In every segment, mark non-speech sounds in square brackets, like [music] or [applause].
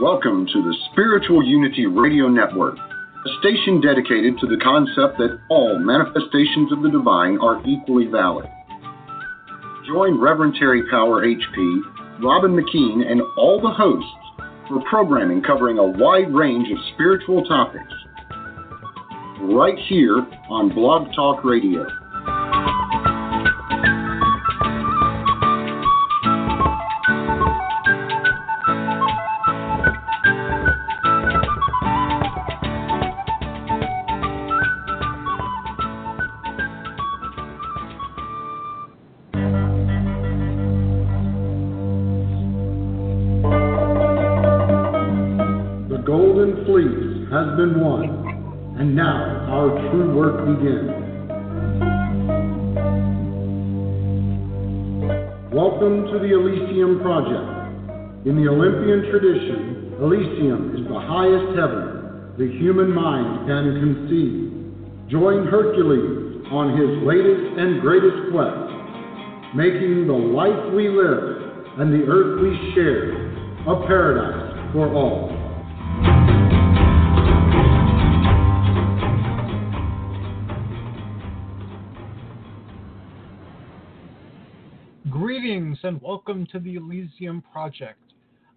Welcome to the Spiritual Unity Radio Network, a station dedicated to the concept that all manifestations of the divine are equally valid. Join Reverend Terry Power HP, Robin McKean, and all the hosts for programming covering a wide range of spiritual topics. Right here on Blog Talk Radio. Been won, and now our true work begins. Welcome to the Elysium Project. In the Olympian tradition, Elysium is the highest heaven the human mind can conceive. Join Hercules on his latest and greatest quest, making the life we live and the earth we share a paradise for all. Greetings and welcome to the Elysium Project.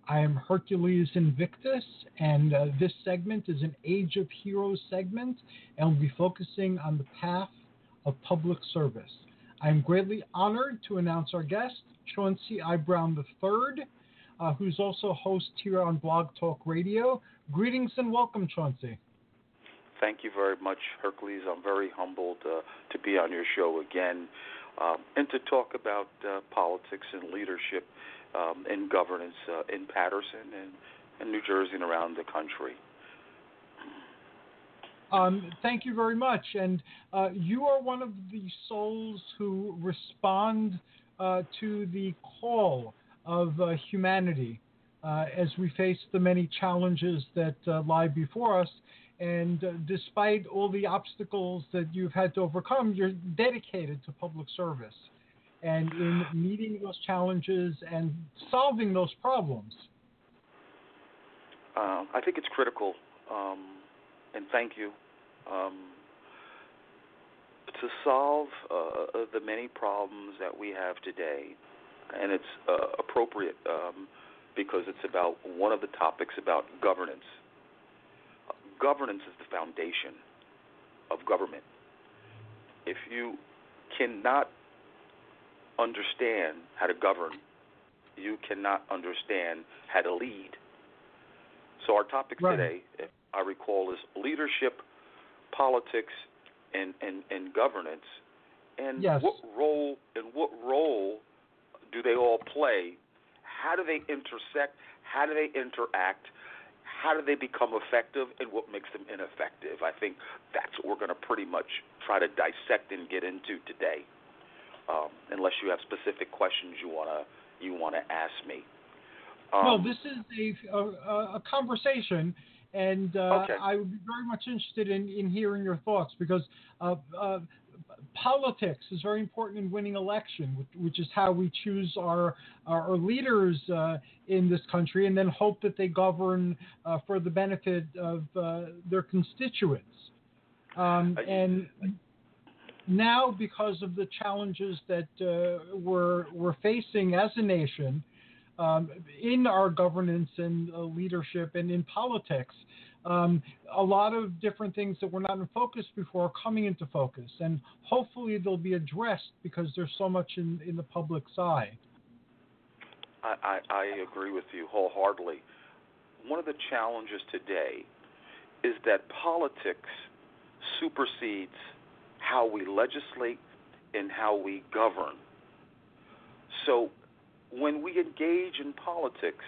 I am Hercules Invictus, and uh, this segment is an Age of Heroes segment, and we'll be focusing on the path of public service. I am greatly honored to announce our guest, Chauncey I. Brown III, uh, who's also host here on Blog Talk Radio. Greetings and welcome, Chauncey. Thank you very much, Hercules. I'm very humbled uh, to be on your show again um, and to talk about uh, politics and leadership um, and governance uh, in Paterson and, and New Jersey and around the country. Um, thank you very much. And uh, you are one of the souls who respond uh, to the call of uh, humanity uh, as we face the many challenges that uh, lie before us. And uh, despite all the obstacles that you've had to overcome, you're dedicated to public service and in meeting those challenges and solving those problems. Uh, I think it's critical, um, and thank you, um, to solve uh, the many problems that we have today. And it's uh, appropriate um, because it's about one of the topics about governance. Governance is the foundation of government. If you cannot understand how to govern, you cannot understand how to lead. So our topic Right. today, if I recall, is leadership, politics, and, and, and governance. And Yes. what role and what role do they all play? How do they intersect? How do they interact? How do they become effective? And what makes them ineffective? I think that's what we're going to pretty much try to dissect and get into today. Um, unless you have specific questions you wanna you wanna ask me. Um, no, this is a, a, a conversation, and uh, Okay. I would be very much interested in, in hearing your thoughts because uh, uh, politics is very important in winning election, which, which is how we choose our our, leaders uh, in this country, and then hope that they govern uh, for the benefit of uh, their constituents. Um, and now, because of the challenges that uh, we're we're facing as a nation um, in our governance and uh, leadership and in politics, um, a lot of different things that were not in focus before are coming into focus, and hopefully they'll be addressed because there's so much in in the public's eye. I, I, I agree with you wholeheartedly. One of the challenges today is that politics supersedes how we legislate and how we govern. So when we engage in politics,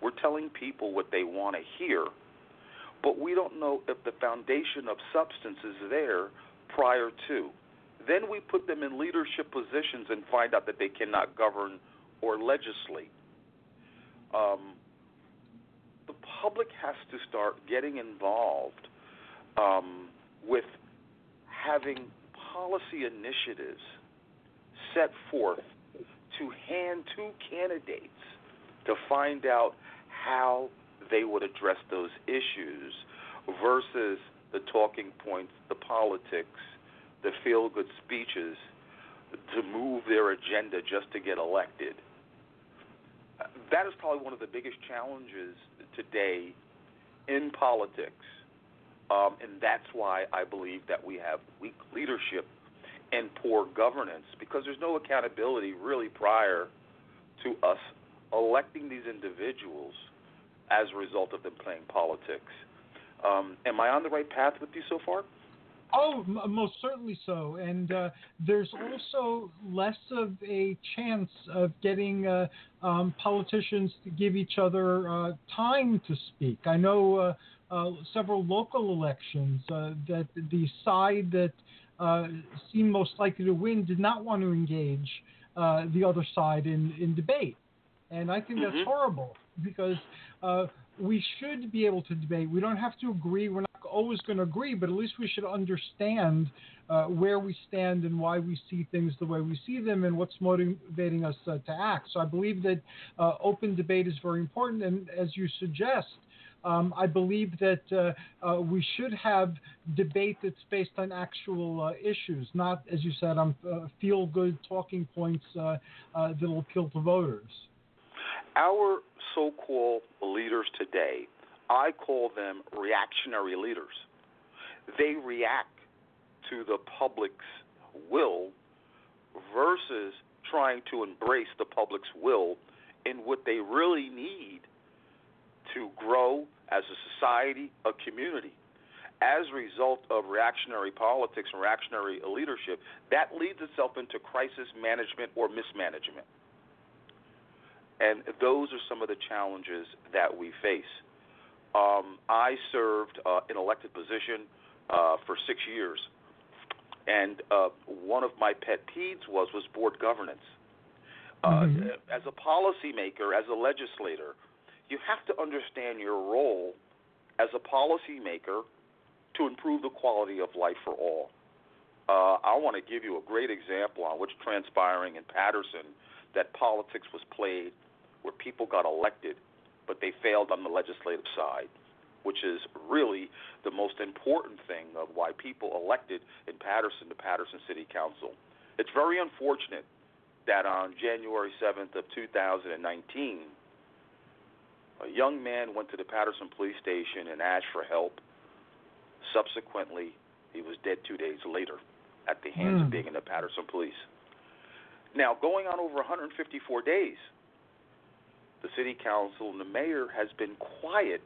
we're telling people what they want to hear, but we don't know if the foundation of substance is there prior to. Then we put them in leadership positions and find out that they cannot govern or legislate. Um, the public has to start getting involved um, with having policy initiatives set forth to hand to candidates to find out how they would address those issues versus the talking points, the politics, the feel good speeches to move their agenda just to get elected. That is probably one of the biggest challenges today in politics. Um, and that's why I believe that we have weak leadership and poor governance because there's no accountability really prior to us electing these individuals as a result of them playing politics. Um, am I on the right path with you so far? Oh, m- most certainly so. And uh, there's also less of a chance of getting uh, um, politicians to give each other uh, time to speak. I know uh, uh, several local elections uh, that the side that seemed most likely to win did not want to engage the other side in, in debate. And I think that's mm-hmm. horrible because we should be able to debate. We don't have to agree. We're not always going to agree, but at least we should understand uh, where we stand and why we see things the way we see them and what's motivating us uh, to act. So I believe that uh, open debate is very important. And as you suggest, um, I believe that uh, uh, we should have debate that's based on actual uh, issues, not, as you said, on feel good talking points that'll appeal to voters. Our so called leaders today I call them reactionary leaders. They react to the public's will versus trying to embrace the public's will in what they really need to grow as a society, a community. As a result of reactionary politics and reactionary leadership, that leads itself into crisis management or mismanagement. And those are some of the challenges that we face. Um, I served uh, in elected position uh, for six years, and uh, one of my pet peeves was was board governance. Uh, mm-hmm. As a policymaker, as a legislator, you have to understand your role as a policymaker to improve the quality of life for all. Uh, I want to give you a great example on what's transpiring in Paterson that politics was played, where people got elected but they failed on the legislative side, which is really the most important thing of why people elected in Paterson to Paterson City Council. It's very unfortunate that on January 7th of 2019, a young man went to the Paterson police station and asked for help. Subsequently, he was dead two days later at the hands mm. of hmm. being in the Paterson police. Now, going on over 154 days, the city council and the mayor has been quiet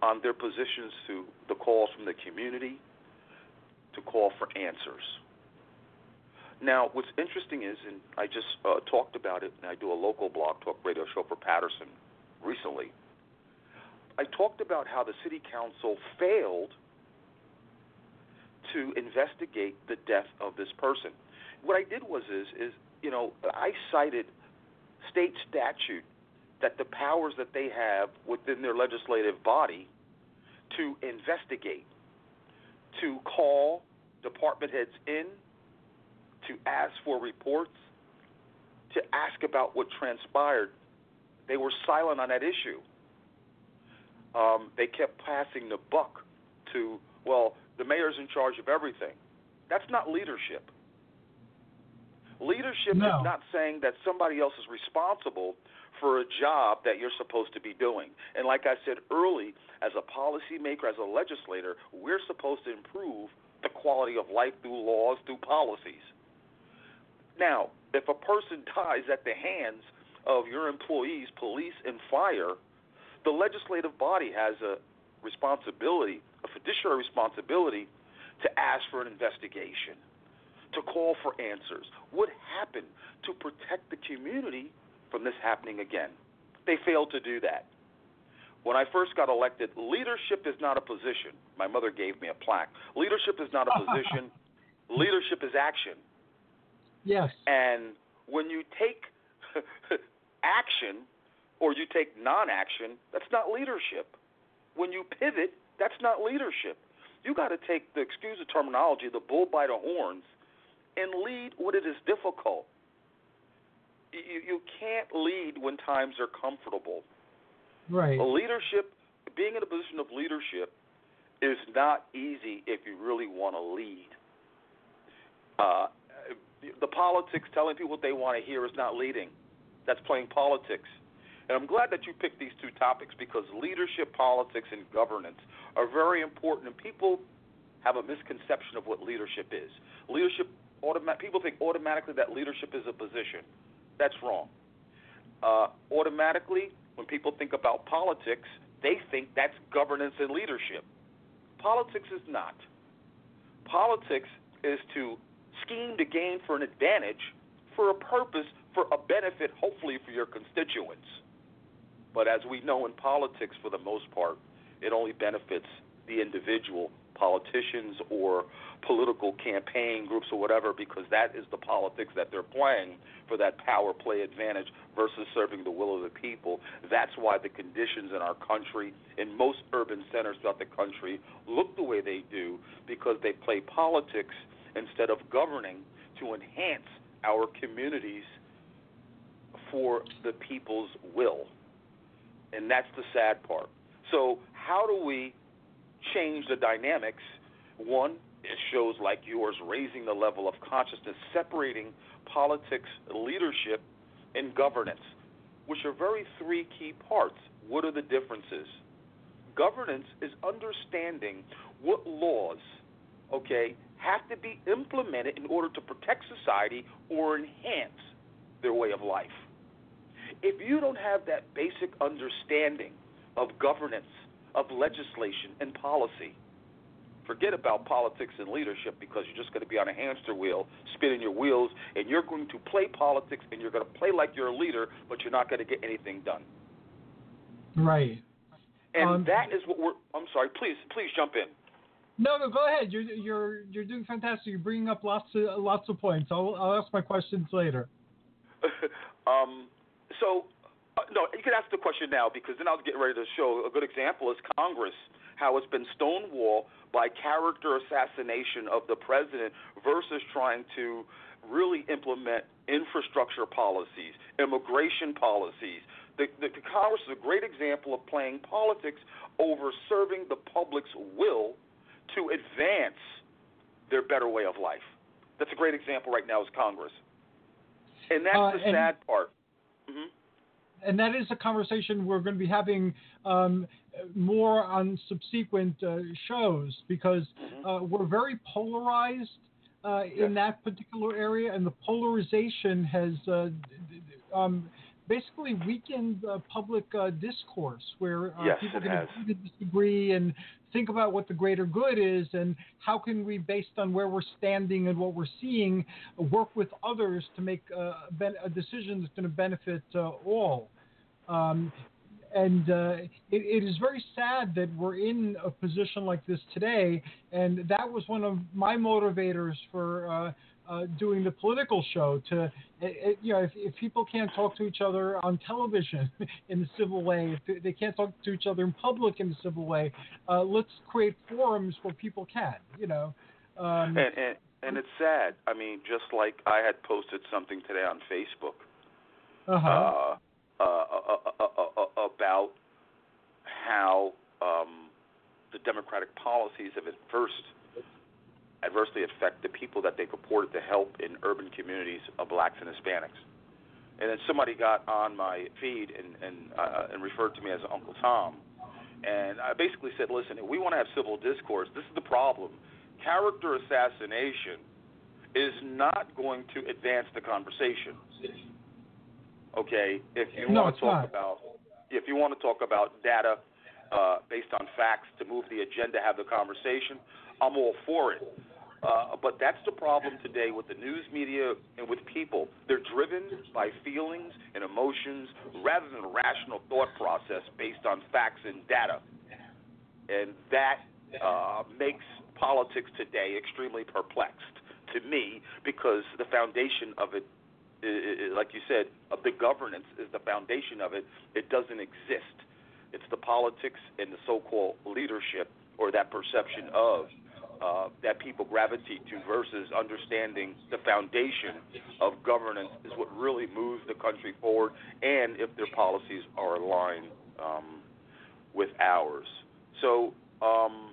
on their positions to the calls from the community to call for answers. Now, what's interesting is, and I just uh, talked about it, and I do a local blog talk radio show for Paterson recently. I talked about how the city council failed to investigate the death of this person. What I did was is is you know I cited state statute that the powers that they have within their legislative body to investigate, to call department heads in, to ask for reports, to ask about what transpired. They were silent on that issue. Um, they kept passing the buck to, well, the mayor's in charge of everything. That's not leadership. Leadership no. is not saying that somebody else is responsible for a job that you're supposed to be doing. And like I said early, as a policymaker, as a legislator, we're supposed to improve the quality of life through laws, through policies. Now, if a person [laughs] dies at the hands of your employees, police and fire, the legislative body has a responsibility, a fiduciary responsibility, to ask for an investigation, to call for answers. What happened to protect the community from this happening again? They failed to do that. When I first got elected, leadership is not a position. My mother gave me a plaque. Leadership is not a [laughs] position. leadership is action. Yes. And when you take [laughs] action or you take non action, that's not leadership. When you pivot, that's not leadership. You got to take the excuse the terminology, the bull by the horns, and lead when it is difficult. You, you can't lead when times are comfortable. Right. Leadership, being in a position of leadership, is not easy if you really want to lead. Uh, the politics, telling people what they want to hear, is not leading. That's playing politics. And I'm glad that you picked these two topics because leadership, politics, and governance are very important. And people have a misconception of what leadership is. Leadership, automa- people think automatically that leadership is a position. That's wrong. Uh, automatically, when people think about politics, they think that's governance and leadership. Politics is not. Politics is to scheme to gain for an advantage for a purpose, for a benefit, hopefully for your constituents. But as we know in politics, for the most part, it only benefits the individual politicians or political campaign groups or whatever because that is the politics that they're playing for that power play advantage versus serving the will of the people. That's why the conditions in our country, in most urban centers throughout the country, look the way they do because they play politics instead of governing to enhance our communities for the people's will. And that's the sad part. So, how do we change the dynamics? One, it shows like yours raising the level of consciousness, separating politics, leadership, and governance, which are very three key parts. What are the differences? Governance is understanding what laws, okay, have to be implemented in order to protect society or enhance their way of life. If you don't have that basic understanding of governance, of legislation, and policy, forget about politics and leadership because you're just going to be on a hamster wheel, spinning your wheels, and you're going to play politics and you're going to play like you're a leader, but you're not going to get anything done. Right. And Um, that is what we're. I'm sorry. Please, please jump in. No, no, go ahead. You're you're you're doing fantastic. You're bringing up lots of lots of points. I'll I'll ask my questions later. [laughs] um, so, uh, no, you can ask the question now because then I'll get ready to show a good example is Congress, how it's been stonewalled by character assassination of the president versus trying to really implement infrastructure policies, immigration policies. The, the, the Congress is a great example of playing politics over serving the public's will to advance their better way of life. That's a great example right now is Congress. And that's Uh, the sad part. hmm and that is a conversation we're going to be having um, more on subsequent uh, shows because uh, we're very polarized uh, in that particular area, and the polarization has uh, um, basically weakened uh, public uh, discourse, where uh, Yes, people can disagree and think about what the greater good is and how can we, based on where we're standing and what we're seeing, work with others to make uh, ben- a decision that's going to benefit uh, all. Um, and uh, it, it is very sad that we're in a position like this today. And that was one of my motivators for uh, uh, doing the political show. To it, it- you know, if, if people can't talk to each other on television [laughs] in a civil way, if they- can't talk to each other in public in a civil way, uh, let's create forums where people can. You know. Um, And, and and it's sad. I mean, just like I had posted something today on Facebook uh-huh. uh, uh, uh, uh, uh, uh, about how um, the Democratic policies have adversed, adversely affect the people that they purported to help in urban communities of blacks and Hispanics. And then somebody got on my feed and and, uh, and referred to me as Uncle Tom. And I basically said, listen, if we want to have civil discourse, this is the problem. Character assassination is not going to advance the conversation. Okay, if you No, want to talk not. about if you want to talk about data uh, based on facts to move the agenda, have the conversation, I'm all for it. Uh, but that's the problem today with the news media and with people. They're driven by feelings and emotions rather than a rational thought process based on facts and data. And that uh, makes politics today extremely perplexed to me because the foundation of it, like you said, of the governance is the foundation of it. It doesn't exist. It's the politics and the so-called leadership or that perception of uh, that people gravitate to versus understanding the foundation of governance is what really moves the country forward, and if their policies are aligned um, with ours. So, um,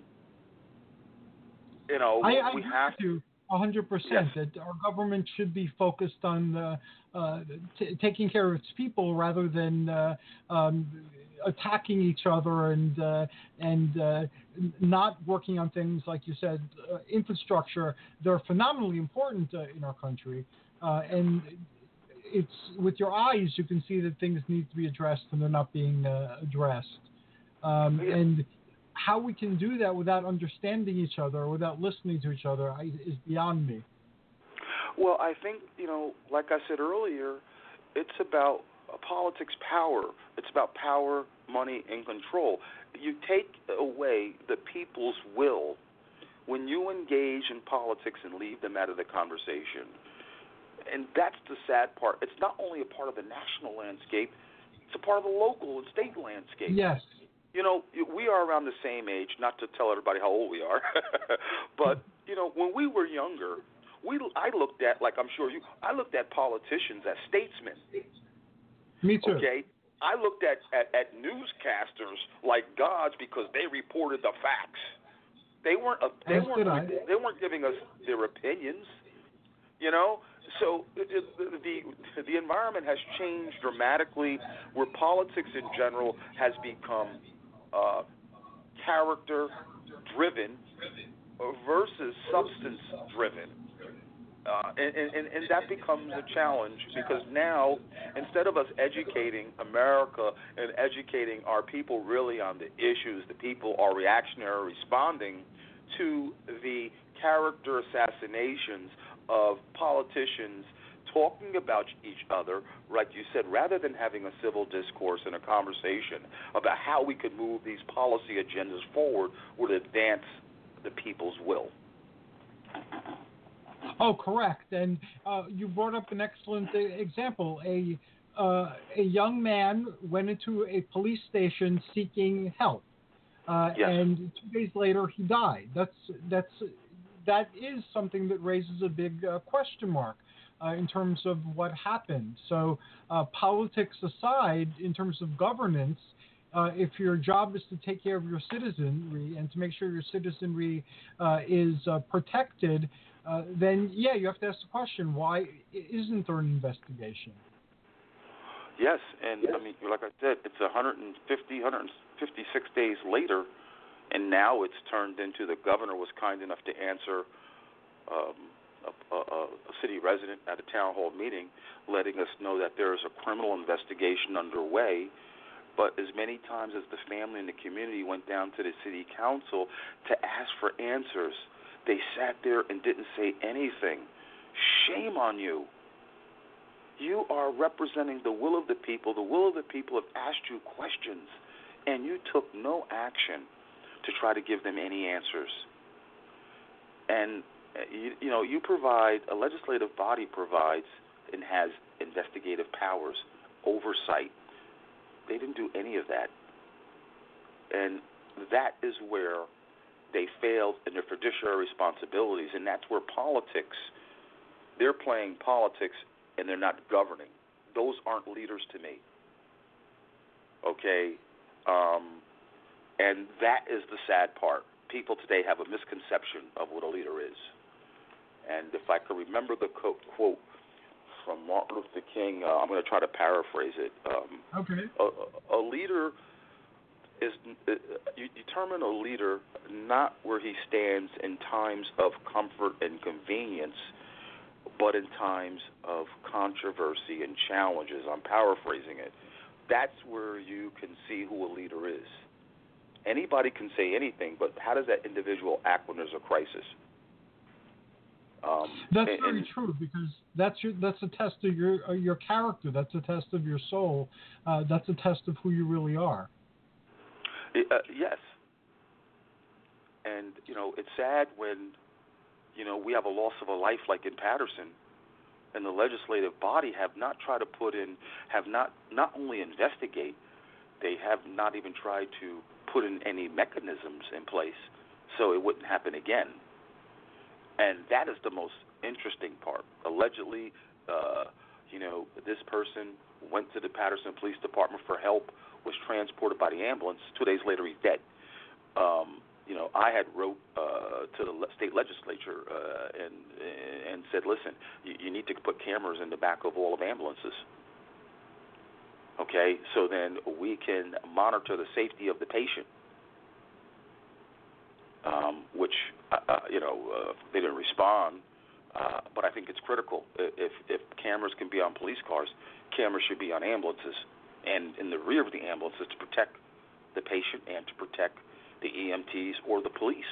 you know, I, I we have you 100% Yes. that our government should be focused on uh, uh, t- taking care of its people rather than uh, um, attacking each other and uh, and uh, not working on things like you said, uh, infrastructure. They're phenomenally important uh, in our country, uh, and it's with your eyes you can see that things need to be addressed and they're not being addressed. Um, and how we can do that without understanding each other without listening to each other is beyond me. Well, I think, you know, like I said earlier, it's about politics power. It's about power, money, and control. You take away the people's will when you engage in politics and leave them out of the conversation. And that's the sad part. It's not only a part of the national landscape, it's a part of the local and state landscape. Yes. You know, we are around the same age. Not to tell everybody how old we are, [laughs] but you know, when we were younger, we I looked at like I'm sure you. I looked at politicians as statesmen. Me too. Okay, I looked at, at at newscasters like gods because they reported the facts. They weren't. Uh, they As weren't. They weren't giving us their opinions. You know, so it, the the environment has changed dramatically, where politics in general has become uh, character driven versus substance driven. Uh, and, and, and that becomes a challenge because now, instead of us educating America and educating our people really on the issues, the people are reactionary responding to the character assassinations of politicians talking about each other, like you said, rather than having a civil discourse and a conversation about how we could move these policy agendas forward would advance the people's will. Oh, correct. And uh, you brought up an excellent example. A uh, a young man went into a police station seeking help, uh, Yes. and two days later he died. That's that's that is something that raises a big uh, question mark. Uh, in terms of what happened. So, uh, politics aside, in terms of governance, uh, if your job is to take care of your citizenry and to make sure your citizenry uh, is uh, protected, uh, then yeah, you have to ask the question: Why isn't there an investigation? Yes, and I mean, like I said, it's 150, 156 days later, and now it's turned into the governor was kind enough to answer um, a, a, a city resident at a town hall meeting, letting us know that there is a criminal investigation underway. But as many times as the family and the community went down to the city council to ask for answers, they sat there and didn't say anything. Shame on you. You are representing the will of the people. The will of the people have asked you questions, and you took no action to try to give them any answers. And uh, you, you know, you provide a legislative body provides and has investigative powers, oversight. They didn't do any of that, and that is where they failed in their fiduciary responsibilities, and that's where politics. They're playing politics and they're not governing. Those aren't leaders to me. Okay? Um, and that is the sad part. People today have a misconception of what a leader is. And if I could remember the quote, quote from Martin Luther King, uh, I'm going to try to paraphrase it. Um, Okay. a, a leader is uh, you determine a leader not where he stands in times of comfort and convenience, but in times of controversy and challenges, I'm paraphrasing it, that's where you can see who a leader is. Anybody can say anything, but how does that individual act when there's a crisis? Um, that's and, very true because that's your that's a test of your uh, your character. That's a test of your soul. Uh, that's a test of who you really are. Uh, yes, and you know it's sad when you know we have a loss of a life like in Paterson, and the legislative body have not tried to put in have not not only investigate, they have not even tried to put in any mechanisms in place so it wouldn't happen again. And that is the most interesting part. Allegedly, uh, you know, this person went to the Paterson Police Department for help, was transported by the ambulance. Two days later, he's dead. Um, you know, I had wrote uh, to the state legislature uh, and and said, listen, you, you need to put cameras in the back of all of ambulances. Okay, so then we can monitor the safety of the patient um, which uh, uh, you know uh, they didn't respond. Uh, but I think it's critical. If if cameras can be on police cars, cameras should be on ambulances and in the rear of the ambulances to protect the patient and to protect the EMTs or the police.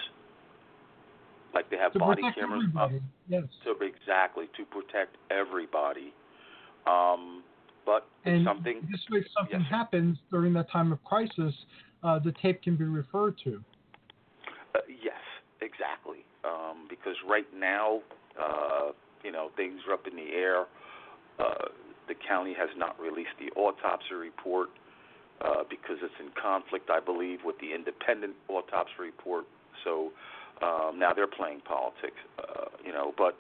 Like they have to body cameras up. Yes. To, exactly to protect everybody. Um, but and something. This way, if something yes. happens during that time of crisis, uh, the tape can be referred to. Uh, yes, exactly. Um, because right now, uh, you know, things are up in the air. Uh, the county has not released the autopsy report uh, because it's in conflict, I believe, with the independent autopsy report. So um, now they're playing politics, uh, you know. But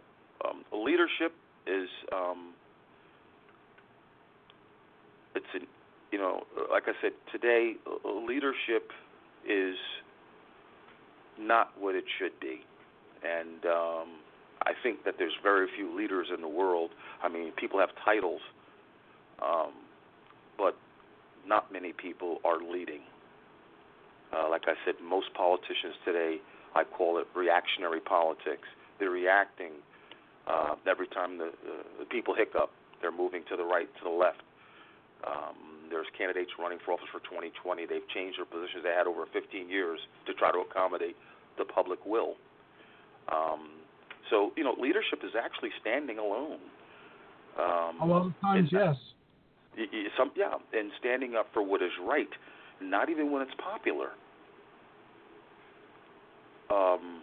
um, leadership is um, it's an, you know, like I said today, leadership is not what it should be. And um, I think that there's very few leaders in the world. I mean, people have titles, um, but not many people are leading. Uh, like I said, most politicians today, I call it reactionary politics. They're reacting uh, every time the, uh, the people hiccup. They're moving to the right, to the left. Um, there's candidates running for office for 2020. They've changed their positions they had over 15 years to try to accommodate the public will. Um, so you know, leadership is actually standing alone. Um, a lot of times, yes. Some, yeah, and standing up for what is right, not even when it's popular. Um,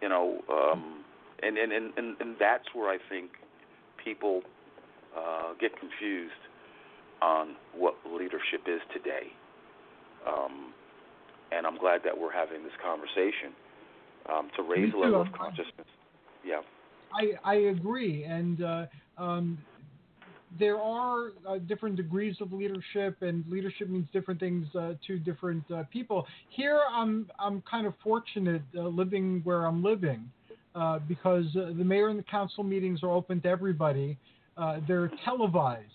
you know, um, and, and, and, and, and that's where I think people uh, get confused on what leadership is today. Um, and I'm glad that we're having this conversation um, to raise a level of consciousness. Yeah. I I agree, and uh, um, there are uh, different degrees of leadership, and leadership means different things uh, to different uh, people. Here, I'm I'm kind of fortunate uh, living where I'm living uh, because the mayor and the council meetings are open to everybody. they're televised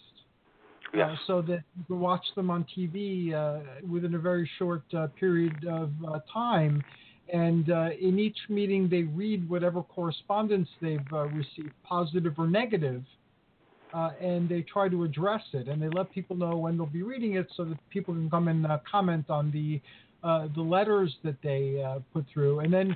yes. uh, so that you can watch them on TV uh, within a very short uh, period of uh, time. And uh, in each meeting, they read whatever correspondence they've uh, received, positive or negative, and they try to address it. And they let people know when they'll be reading it so that people can come and comment on the the letters that they put through. And then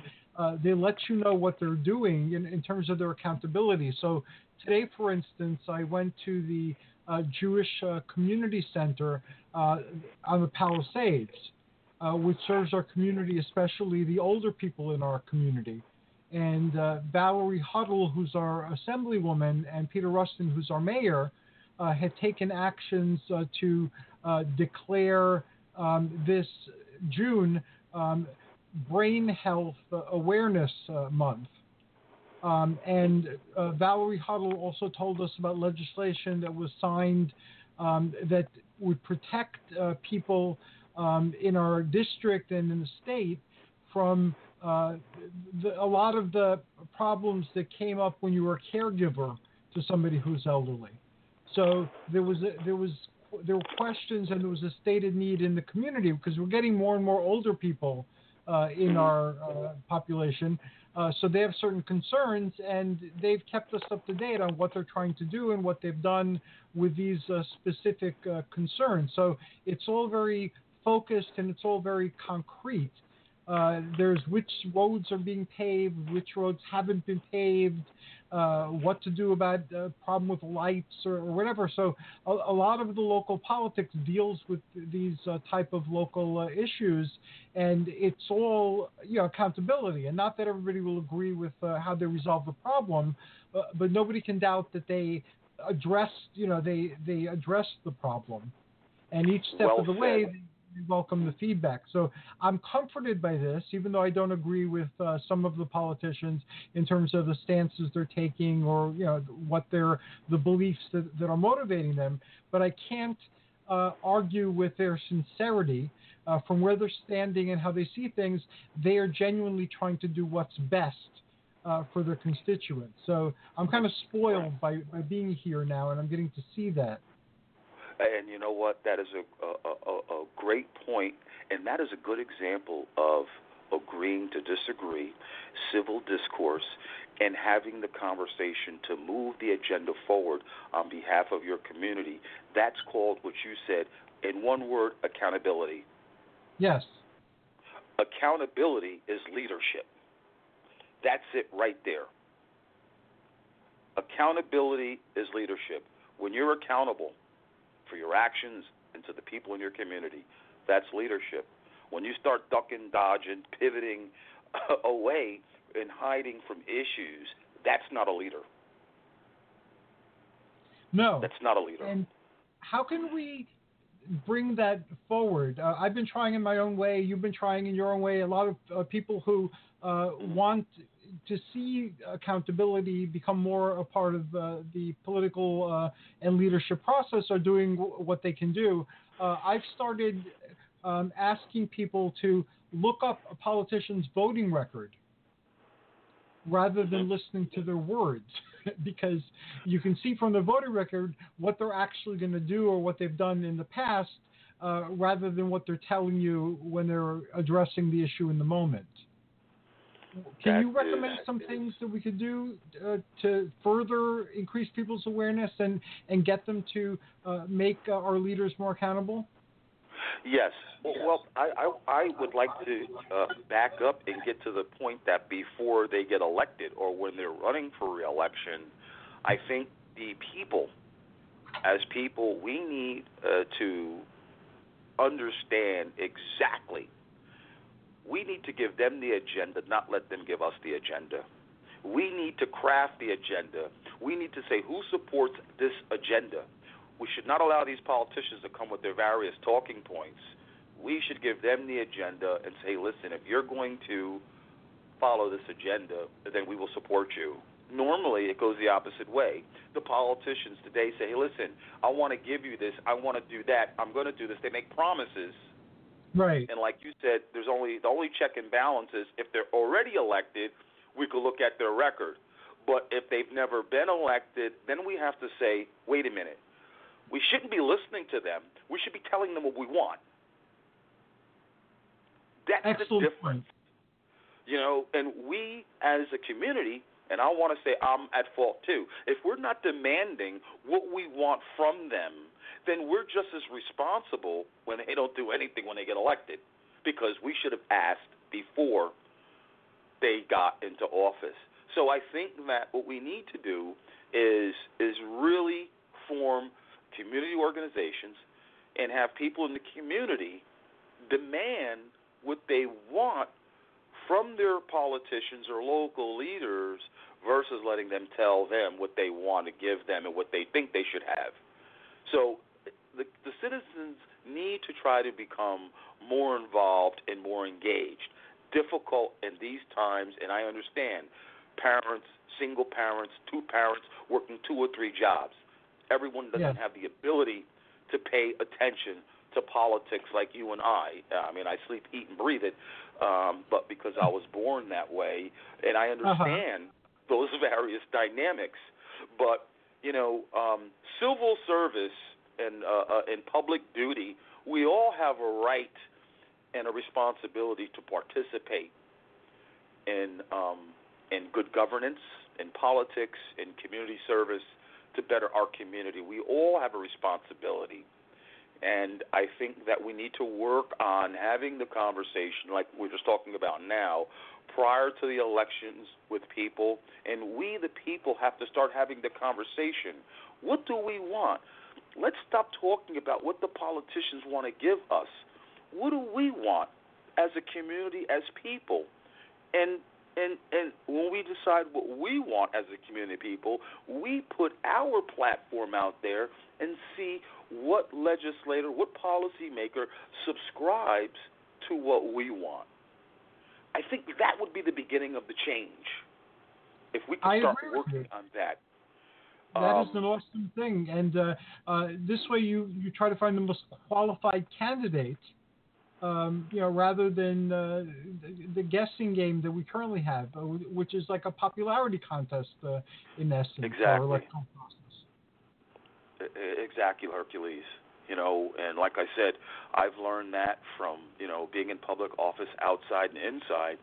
they let you know what they're doing in, in terms of their accountability. So today, for instance, I went to the uh, Jewish uh, Community Center uh, on the Palisades, uh, which serves our community, especially the older people in our community. And uh, Valerie Huttle, who's our assemblywoman, and Peter Rustin, who's our mayor, uh, had taken actions to declare um, this June um, Brain Health Awareness Month. Um, and uh, Valerie Huttle also told us about legislation that was signed um, that would protect uh, people um, in our district and in the state from uh, the, a lot of the problems that came up when you were a caregiver to somebody who's elderly. So there was a, there was there were questions and there was a stated need in the community because we're getting more and more older people uh, in our uh, population Uh, so they have certain concerns, and they've kept us up to date on what they're trying to do and what they've done with these uh, specific uh, concerns. So it's all very focused and it's all very concrete. Uh, there's which roads are being paved, which roads haven't been paved, uh, what to do about the problem with lights or, or whatever. So a, a, lot of the local politics deals with these uh, type of local uh, issues, and it's all you know accountability. And not that everybody will agree with uh, how they resolve the problem, but nobody can doubt that they address you know they they address the problem, and each step well of the said. way welcome the feedback. So I'm comforted by this, even though I don't agree with uh, some of the politicians in terms of the stances they're taking or you know what their the beliefs that, that are motivating them. But I can't uh, argue with their sincerity. Uh, from where they're standing and how they see things, they are genuinely trying to do what's best uh, for their constituents. So I'm kind of spoiled by, by being here now, and I'm getting to see that. And you know what? That is a, a, a, a great point, and that is a good example of agreeing to disagree, civil discourse, and having the conversation to move the agenda forward on behalf of your community. That's called what you said, in one word, accountability. Yes. Accountability is leadership. That's it right there. Accountability is leadership. When you're accountable, for your actions and to the people in your community. That's leadership. When you start ducking, dodging, pivoting [laughs] away, and hiding from issues, that's not a leader. No. That's not a leader. And how can we bring that forward? Uh, I've been trying in my own way. You've been trying in your own way. A lot of uh, people who uh, want to see accountability become more a part of uh, the political uh, and leadership process are doing w- what they can do. Uh, I've started um, asking people to look up a politician's voting record rather than mm-hmm. listening to their words [laughs] because you can see from the voting record what they're actually going to do or what they've done in the past uh, rather than what they're telling you when they're addressing the issue in the moment. Can you recommend some things that we could do uh, to further increase people's awareness and, and get them to uh, make uh, our leaders more accountable? Yes. Well, I, I, I would like to uh, back up and get to the point that before they get elected or when they're running for reelection, I think the people, as people, we need uh, to understand exactly we need to give them the agenda, not let them give us the agenda. We need to craft the agenda. We need to say who supports this agenda. We should not allow these politicians to come with their various talking points. We should give them the agenda and say, listen, if you're going to follow this agenda, then we will support you. Normally, it goes the opposite way. The politicians today say, hey, listen, I want to give you this, I want to do that, I'm going to do this. They make promises Right. And like you said, there's only the only check and balance is if they're already elected, we could look at their record. But if they've never been elected, then we have to say, wait a minute. We shouldn't be listening to them. We should be telling them what we want. That's Excellent the difference. You know, and we as a community, and I want to say I'm at fault too. If we're not demanding what we want from them, then we're just as responsible when they don't do anything when they get elected because we should have asked before they got into office. So I think that what we need to do is is really form community organizations and have people in the community demand what they want from their politicians or local leaders versus letting them tell them what they want to give them and what they think they should have. So the, the citizens need to try to become more involved and more engaged. Difficult in these times, and I understand parents, single parents, two parents working two or three jobs. Everyone doesn't yeah. have the ability to pay attention to politics like you and I. I mean, I sleep, eat, and breathe it, um, but because I was born that way, and I Uh-huh. understand uh-huh. those [laughs] various dynamics. But you know, um, civil service and uh, uh, in public duty, we all have a right and a responsibility to participate in um, in good governance, in politics, in community service to better our community. We all have a responsibility. And I think that we need to work on having the conversation, like we're just talking about now, prior to the elections with people. And we, the people, have to start having the conversation. What do we want? Let's stop talking about what the politicians want to give us. What do we want as a community, as people? And and and when we decide what we want as a community people, we put our platform out there and see what legislator, what policymaker subscribes to what we want. I think that would be the beginning of the change. If we can start working on that. That is Um, an awesome thing, and uh, uh, this way you you try to find the most qualified candidate, um, you know, rather than uh, the, the guessing game that we currently have, uh, which is like a popularity contest uh, in essence. Exactly. Exactly, Hercules. You know, and like I said, I've learned that from you know being in public office, outside and inside,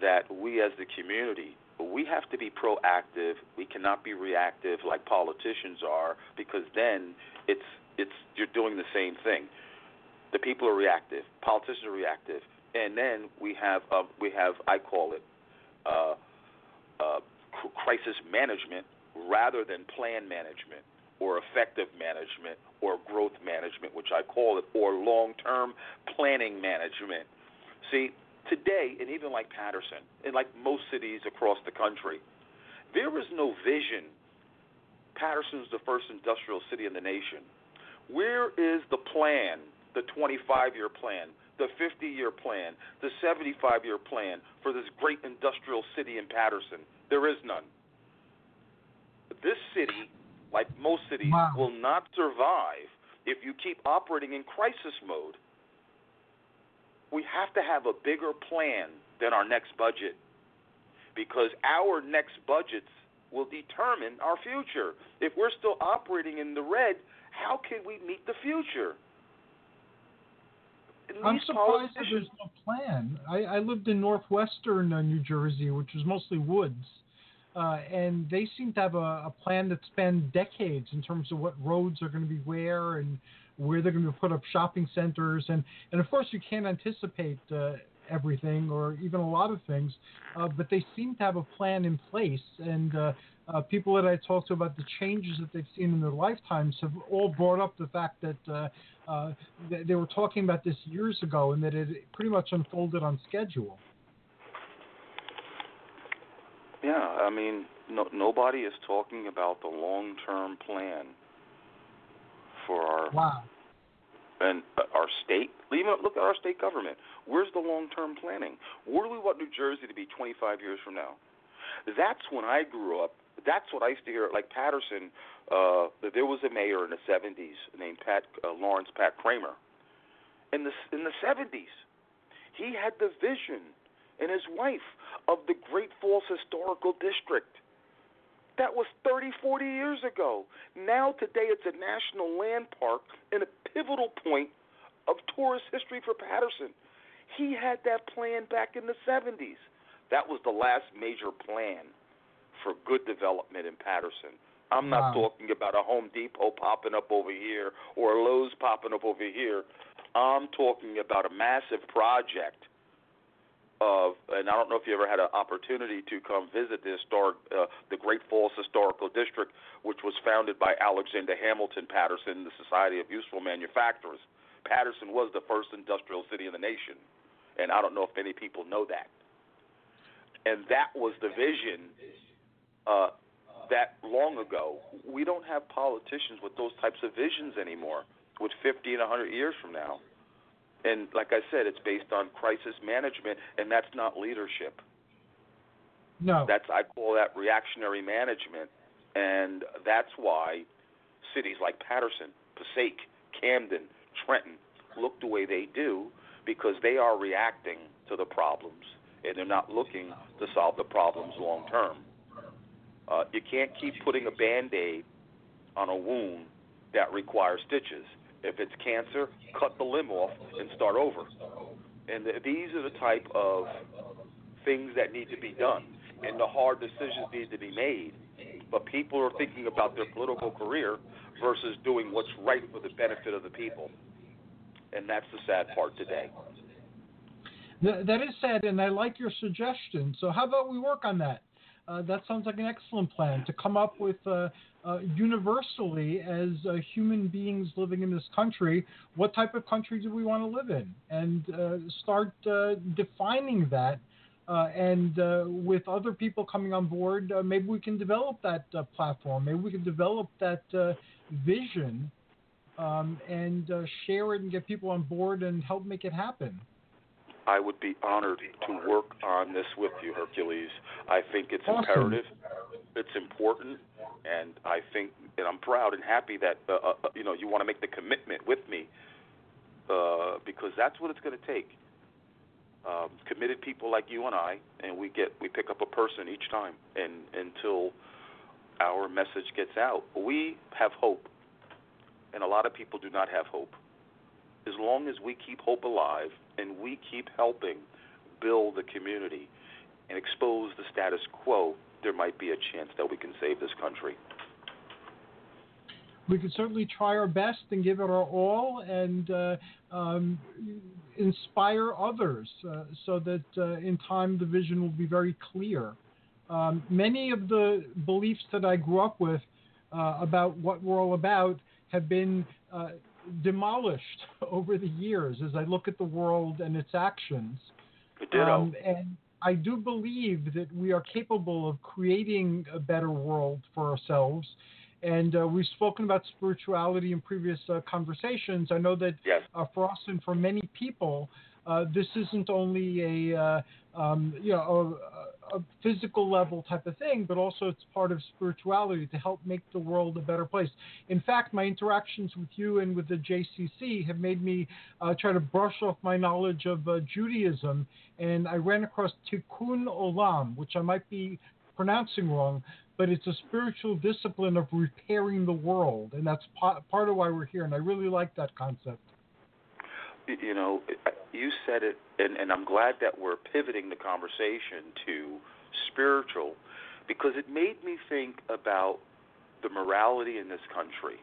that we as the community we have to be proactive. We cannot be reactive like politicians are, because then it's it's you're doing the same thing. The people are reactive, politicians are reactive, and then we have uh, we have I call it uh, uh, crisis management rather than plan management or effective management or growth management, which I call it, or long term planning management. See, today, and even like Paterson, and like most cities across the country, there is no vision. Paterson is the first industrial city in the nation. Where is the plan, the 25 year plan, the 50 year plan, the 75 year plan for this great industrial city in Paterson? There is none. This city, like most cities, Wow. will not survive if you keep operating in crisis mode. We have to have a bigger plan than our next budget because our next budgets will determine our future. If we're still operating in the red, how can we meet the future? I'm surprised that there's no plan. I, I lived in northwestern uh, New Jersey, which was mostly woods, uh, and they seem to have a, a plan that spanned decades in terms of what roads are going to be where and where they're going to put up shopping centers, and and of course you can't anticipate uh, everything or even a lot of things, uh, but they seem to have a plan in place and. Uh, uh, people that I talked to about the changes that they've seen in their lifetimes have all brought up the fact that uh, uh, they, they were talking about this years ago and that it pretty much unfolded on schedule. Yeah, I mean, no, nobody is talking about the long-term plan for our Wow. and uh, our state. Even look at our state government. Where's the long-term planning? Where do we want New Jersey to be 25 years from now? That's when I grew up. That's what I used to hear. Like Paterson, uh, there was a mayor in the 70s named Pat uh, Lawrence Pat Kramer. In the in the 70s, he had the vision, and his wife of the Great Falls Historical District. That was 30, 40 years ago. Now, today, it's a national land park and a pivotal point of tourist history for Paterson. He had that plan back in the 70s. That was the last major plan for good development in Paterson. I'm not Wow. talking about a Home Depot popping up over here or a Lowe's popping up over here. I'm talking about a massive project of, and I don't know if you ever had an opportunity to come visit the historic, uh, the Great Falls Historical District, which was founded by Alexander Hamilton Paterson, the Society of Useful Manufacturers. Paterson was the first industrial city in the nation, and I don't know if many people know that. And that was the vision uh, that long ago. We don't have politicians with those types of visions anymore, with 50 and 100 years from now. And like I said, it's based on crisis management, and that's not leadership. No. That's I call that reactionary management, and that's why cities like Paterson, Passaic, Camden, Trenton look the way they do because they are reacting to the problems and they're not looking to solve the problems long term. Uh, you can't keep putting a band aid on a wound that requires stitches. If it's cancer, cut the limb off and start over. And th- these are the type of things that need to be done. and the hard decisions need to be made. But people are thinking about their political career versus doing what's right for the benefit of the people. And that's the sad part today. That is sad, and I like your suggestion. So, how about we work on that? Uh, that sounds like an excellent plan to come up with uh, uh, universally, as uh, human beings living in this country, what type of country do we want to live in? And uh, start uh, defining that. and with other people coming on board, maybe we can develop that platform. Maybe we can develop that vision um, and share it and get people on board and help make it happen. I would be honored to work on this with you, Hercules. I think it's awesome. imperative, it's important, and I think, and I'm proud and happy that uh, uh, uh you know you want to make the commitment with me, uh, because that's what it's going to take. Um, committed people like you and I, and we get we pick up a person each time, and until our message gets out, we have hope, and a lot of people do not have hope as long as we keep hope alive and we keep helping build the community and expose the status quo, there might be a chance that we can save this country. We can certainly try our best and give it our all and uh, um, inspire others uh, so that uh, in time the vision will be very clear. Um, many of the beliefs that I grew up with uh, about what we're all about have been uh, demolished [laughs] over the years as I look at the world and its actions. Um, and I do believe that we are capable of creating a better world for ourselves. And uh, we've spoken about spirituality in previous uh, conversations. I know that yes. uh, for us and for many people, uh, this isn't only a uh, um, you know a, a, physical level type of thing, but also it's part of spirituality to help make the world a better place. In fact, my interactions with you and with the JCC have made me uh, try to brush off my knowledge of uh, Judaism, and I ran across Tikkun Olam, which I might be pronouncing wrong, but it's a spiritual discipline of repairing the world, and that's part of why we're here. And I really like that concept. You know, you said it, and, and I'm glad that we're pivoting the conversation to spiritual because it made me think about the morality in this country.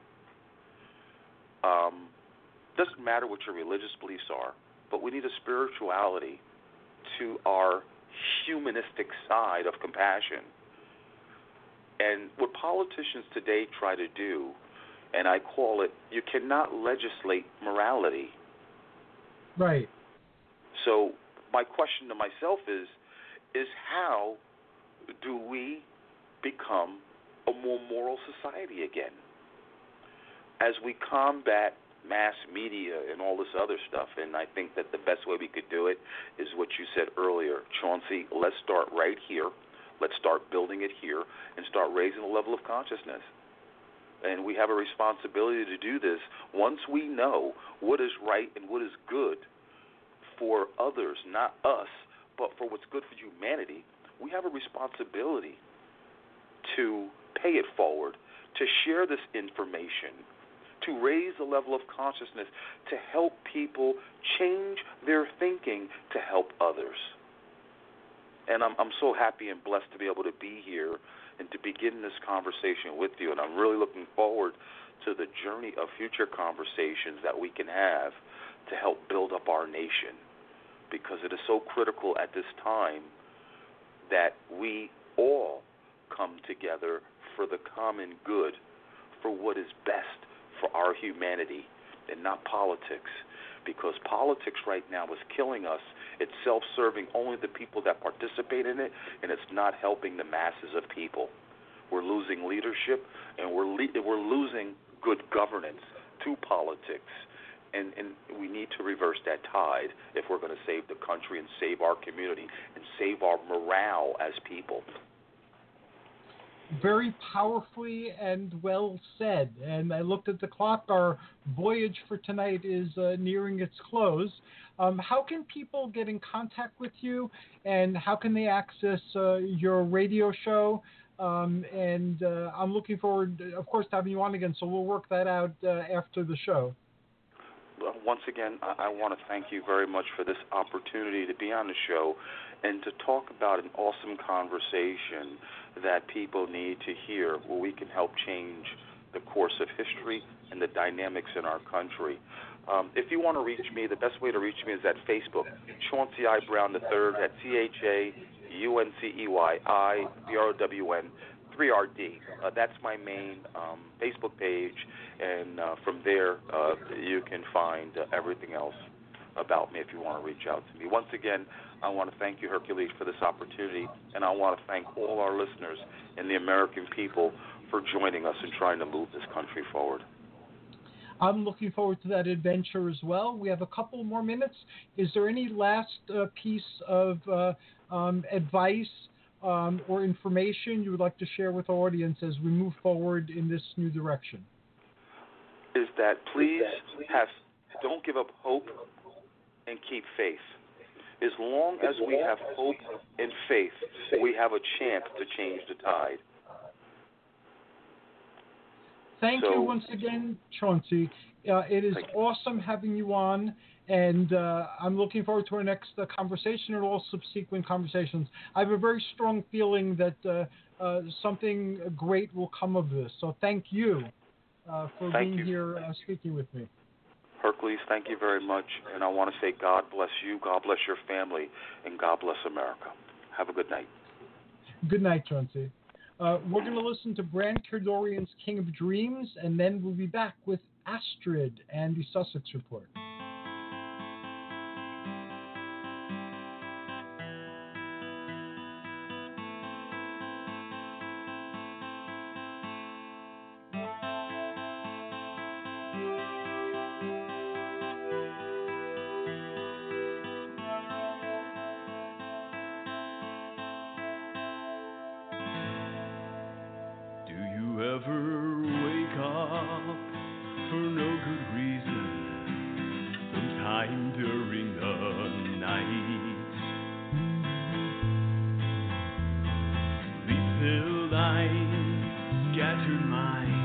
Um, doesn't matter what your religious beliefs are, but we need a spirituality to our humanistic side of compassion. And what politicians today try to do, and I call it, you cannot legislate morality. Right. So my question to myself is is how do we become a more moral society again? As we combat mass media and all this other stuff, and I think that the best way we could do it is what you said earlier, Chauncey. Let's start right here. Let's start building it here and start raising the level of consciousness. And we have a responsibility to do this once we know what is right and what is good for others, not us, but for what's good for humanity, we have a responsibility to pay it forward, to share this information, to raise the level of consciousness, to help people change their thinking to help others. And I'm, I'm so happy and blessed to be able to be here and to begin this conversation with you. And I'm really looking forward to the journey of future conversations that we can have to help build up our nation because it is so critical at this time that we all come together for the common good, for what is best for our humanity, and not politics. Because politics right now is killing us. It's self serving only the people that participate in it, and it's not helping the masses of people. We're losing leadership, and we're, le- we're losing good governance to politics and, and we need to reverse that tide if we're going to save the country and save our community and save our morale as people. Very powerfully and well said. And I looked at the clock. Our voyage for tonight is uh, nearing its close. Um, how can people get in contact with you, and how can they access uh, your radio show? Um, and uh, I'm looking forward, of course, to having you on again. So we'll work that out uh, after the show once again, I, I want to thank you very much for this opportunity to be on the show and to talk about an awesome conversation that people need to hear where we can help change the course of history and the dynamics in our country. Um, if you want to reach me, the best way to reach me is at Facebook, Chauncey I. Brown III at C H A U N C E Y I B R O W N 3RD. Uh, that's my main um, Facebook page, and uh, from there uh, you can find uh, everything else about me if you want to reach out to me. Once again, I want to thank you, Hercules, for this opportunity, and I want to thank all our listeners and the American people for joining us in trying to move this country forward. I'm looking forward to that adventure as well. We have a couple more minutes. Is there any last uh, piece of uh, um, advice um, or information you would like to share with our audience as we move forward in this new direction? Is that please have don't give up hope and keep faith. As long as we have hope and faith, we have a chance to change the tide. Thank So- you once again, Chauncey. Uh, it is awesome having you on, and uh, I'm looking forward to our next uh, conversation and all subsequent conversations. I have a very strong feeling that uh, uh, something great will come of this. So thank you uh, for Thank being you. here uh, speaking with me. Hercules, thank you very much, and I want to say God bless you, God bless your family, and God bless America. Have a good night. Good night, Chauncey. Uh, we're going to listen to Brand Kerdorian's King of Dreams, and then we'll be back with Astrid and the Sussex Report. Eyes, scattered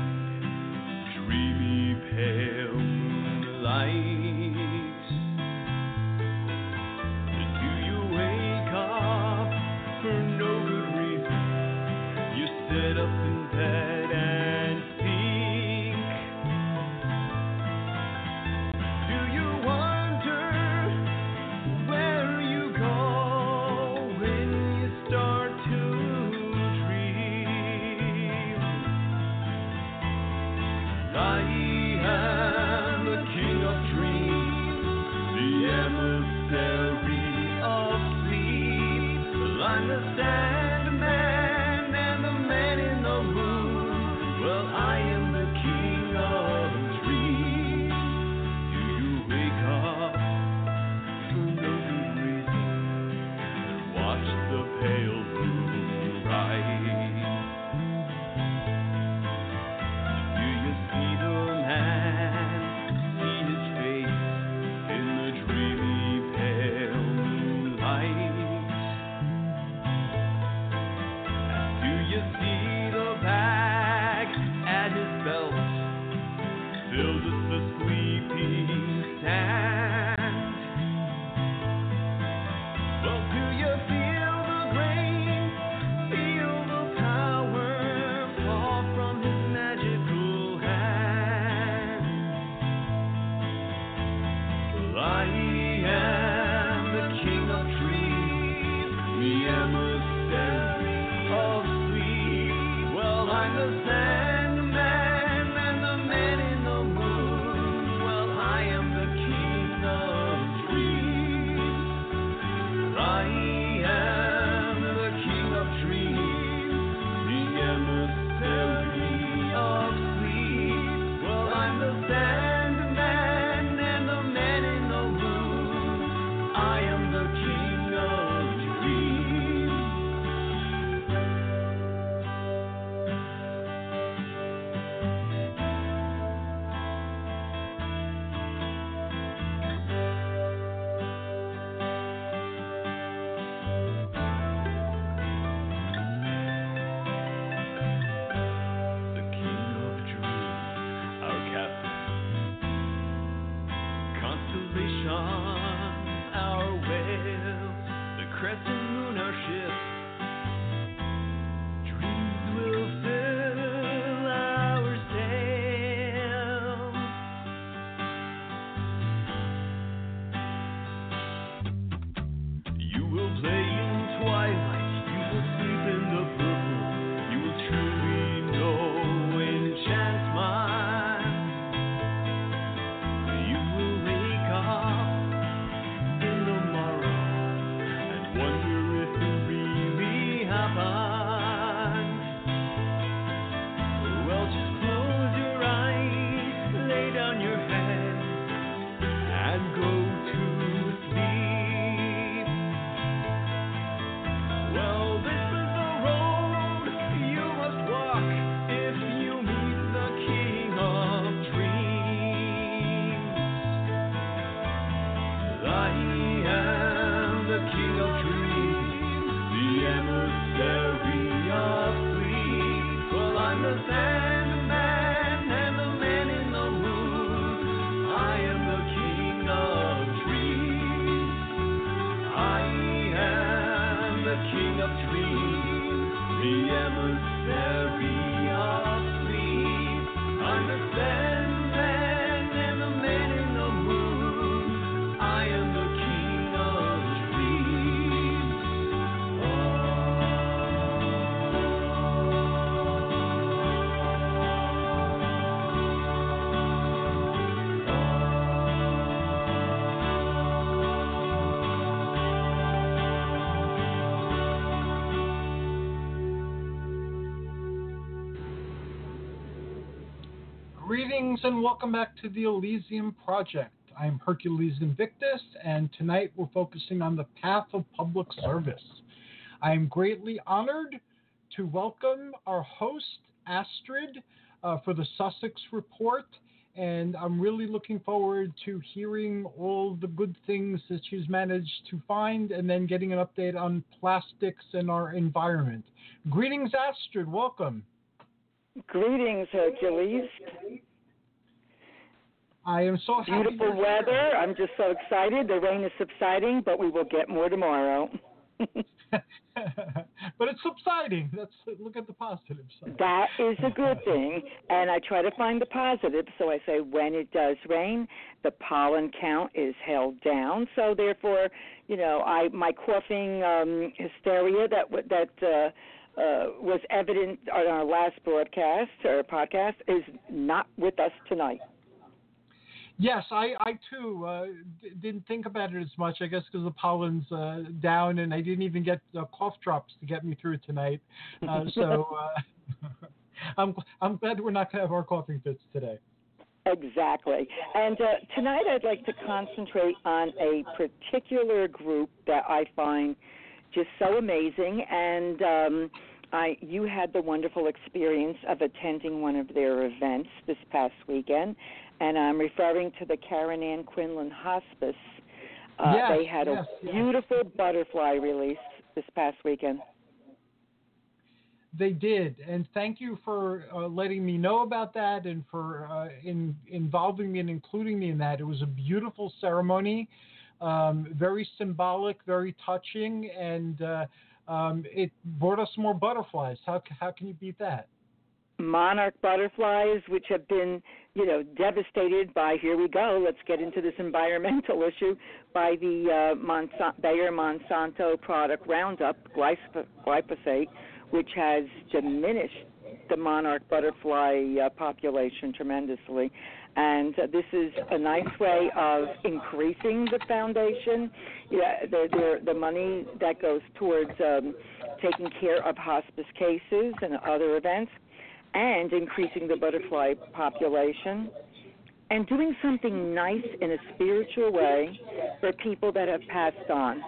Greetings and welcome back to the Elysium Project. I'm Hercules Invictus, and tonight we're focusing on the path of public service. I am greatly honored to welcome our host, Astrid, uh, for the Sussex Report, and I'm really looking forward to hearing all the good things that she's managed to find and then getting an update on plastics and our environment. Greetings, Astrid. Welcome. Greetings, Hercules. I am so happy. Beautiful you're here. weather. I'm just so excited. The rain is subsiding, but we will get more tomorrow. [laughs] but it's subsiding. Let's look at the positive side. that is a good [laughs] thing. And I try to find the positive. So I say when it does rain, the pollen count is held down. So therefore, you know, I my coughing um, hysteria that that uh, uh, was evident on our last broadcast or podcast is not with us tonight. Yes, I, I too uh, d- didn't think about it as much. I guess because the pollen's uh, down, and I didn't even get uh, cough drops to get me through tonight. Uh, so [laughs] uh, [laughs] I'm I'm glad we're not going to have our coughing fits today. Exactly. And uh, tonight I'd like to concentrate on a particular group that I find just so amazing. And um, I, you had the wonderful experience of attending one of their events this past weekend, and I'm referring to the Karen Ann Quinlan Hospice. Uh, Yes, they had yes, a yes. beautiful butterfly release this past weekend. They did, and thank you for uh, letting me know about that and for uh, in, involving me and including me in that. It was a beautiful ceremony, um, very symbolic, very touching, and uh, um, it brought us more butterflies. How how can you beat that? Monarch butterflies, which have been, you know, devastated by here we go. Let's get into this [laughs] environmental issue by the uh, Monsanto, Bayer Monsanto product Roundup glyphosate, which has diminished the monarch butterfly uh, population tremendously. And uh, this is a nice way of increasing the foundation. Yeah, the, the, the money that goes towards um, taking care of hospice cases and other events and increasing the butterfly population and doing something nice in a spiritual way for people that have passed on.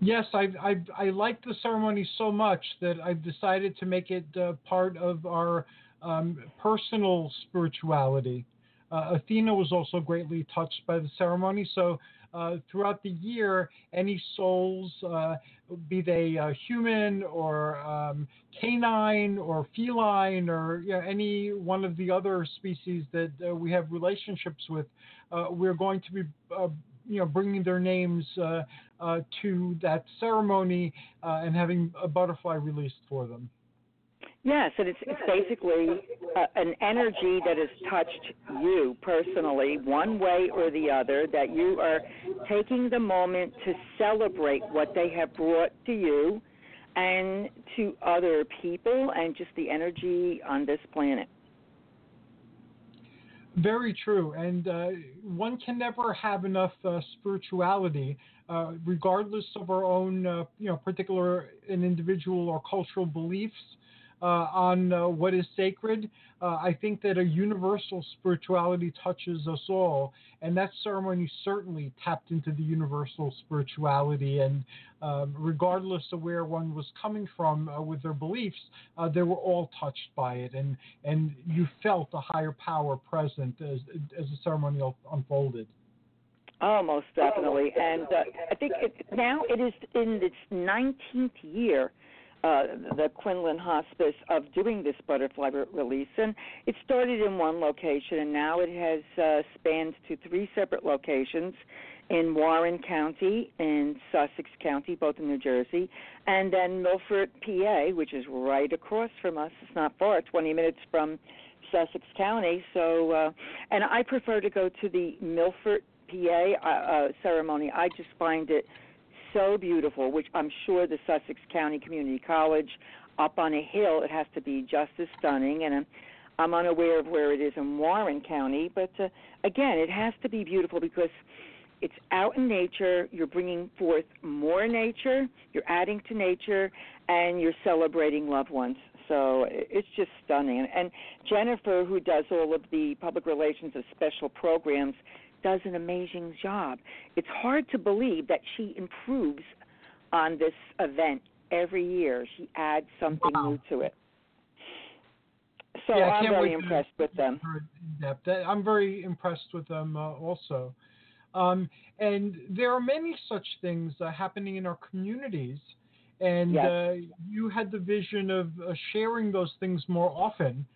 Yes, I I I like the ceremony so much that I've decided to make it uh, part of our um, personal spirituality. Uh, Athena was also greatly touched by the ceremony, so. Uh, throughout the year, any souls, uh, be they uh, human or um, canine or feline or you know, any one of the other species that uh, we have relationships with, uh, we're going to be you know bringing their names uh, uh, to that ceremony uh, and having a butterfly released for them. Yes, and it's, it's basically uh, an energy that has touched you personally, one way or the other, that you are taking the moment to celebrate what they have brought to you and to other people and just the energy on this planet. Very true, and uh, one can never have enough uh, spirituality, uh, regardless of our own, uh, you know, particular an individual or cultural beliefs on uh, what is sacred. Uh, I think that a universal spirituality touches us all, and that ceremony certainly tapped into the universal spirituality. And um, regardless of where one was coming from uh, with their beliefs, uh, they were all touched by it, and and you felt a higher power present as as the ceremony unfolded. Oh, most definitely. And uh, I think it, now it is in its 19th year, uh, the Quinlan Hospice, of doing this butterfly re- release. And it started in one location, and now it has uh, spanned to three separate locations in Warren County, in Sussex County, both in New Jersey, and then Milford, PA, which is right across from us. It's not far, 20 minutes from Sussex County. So, uh, and I prefer to go to the Milford, PA uh, uh, ceremony. I just find it so beautiful, which I'm sure the Sussex County Community College up on a hill, it has to be just as stunning. And I'm, I'm unaware of where it is in Warren County, but uh, again, it has to be beautiful because it's out in nature. You're bringing forth more nature. You're adding to nature, and you're celebrating loved ones. So it's just stunning. And Jennifer, who does all of the public relations of special programs, does an amazing job. It's hard to believe that she improves on this event every year. She adds something Wow. new to it. So Yeah, I'm very impressed with them. I'm very impressed with them uh, also. Um, and there are many such things uh, happening in our communities. And Yes. uh, you had the vision of uh, sharing those things more often.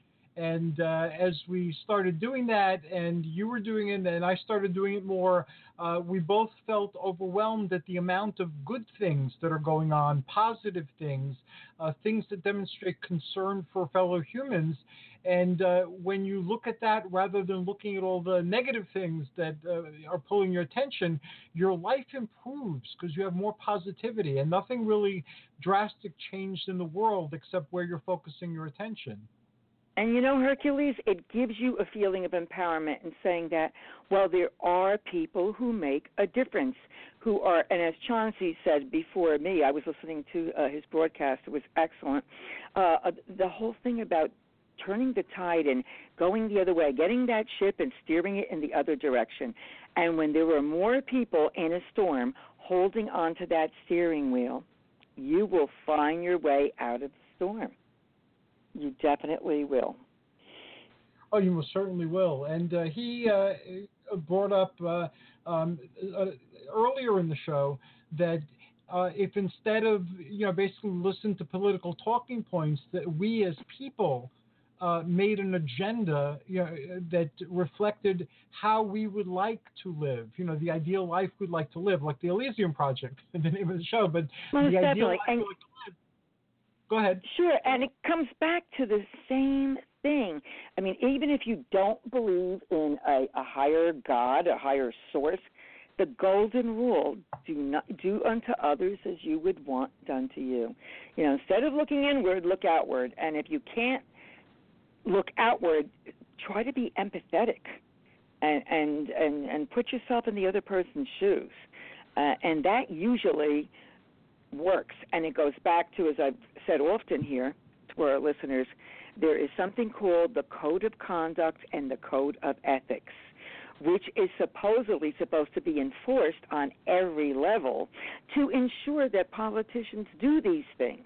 And uh, as we started doing that, and you were doing it, and I started doing it more, uh, we both felt overwhelmed at the amount of good things that are going on, positive things, uh, things that demonstrate concern for fellow humans. And uh, when you look at that, rather than looking at all the negative things that uh, are pulling your attention, your life improves because you have more positivity, and nothing really drastic changed in the world except where you're focusing your attention. And you know, Hercules, it gives you a feeling of empowerment in saying that, well, there are people who make a difference, who are, and as Chauncey said before me, I was listening to uh, his broadcast, it was excellent. Uh, the whole thing about turning the tide and going the other way, getting that ship and steering it in the other direction. And when there were more people in a storm holding onto that steering wheel, you will find your way out of the storm. You definitely will. Oh, you most certainly will. And uh, he uh, brought up uh, um, uh, earlier in the show that uh, if instead of you know basically listen to political talking points, that we as people uh, made an agenda you know, that reflected how we would like to live. You know, the ideal life we'd like to live, like the Elysium Project, [laughs] the name of the show. But Most the ideal life And- we'd like to live. Go ahead. Sure, and it comes back to the same thing. I mean, even if you don't believe in a, a higher God, a higher source, the golden rule do not do unto others as you would want done to you. You know, instead of looking inward, look outward. And if you can't look outward, try to be empathetic and and and, and put yourself in the other person's shoes. Uh, and that usually works. And it goes back to, as I've said often here to our listeners, there is something called the Code of Conduct and the Code of Ethics, which is supposedly supposed to be enforced on every level to ensure that politicians do these things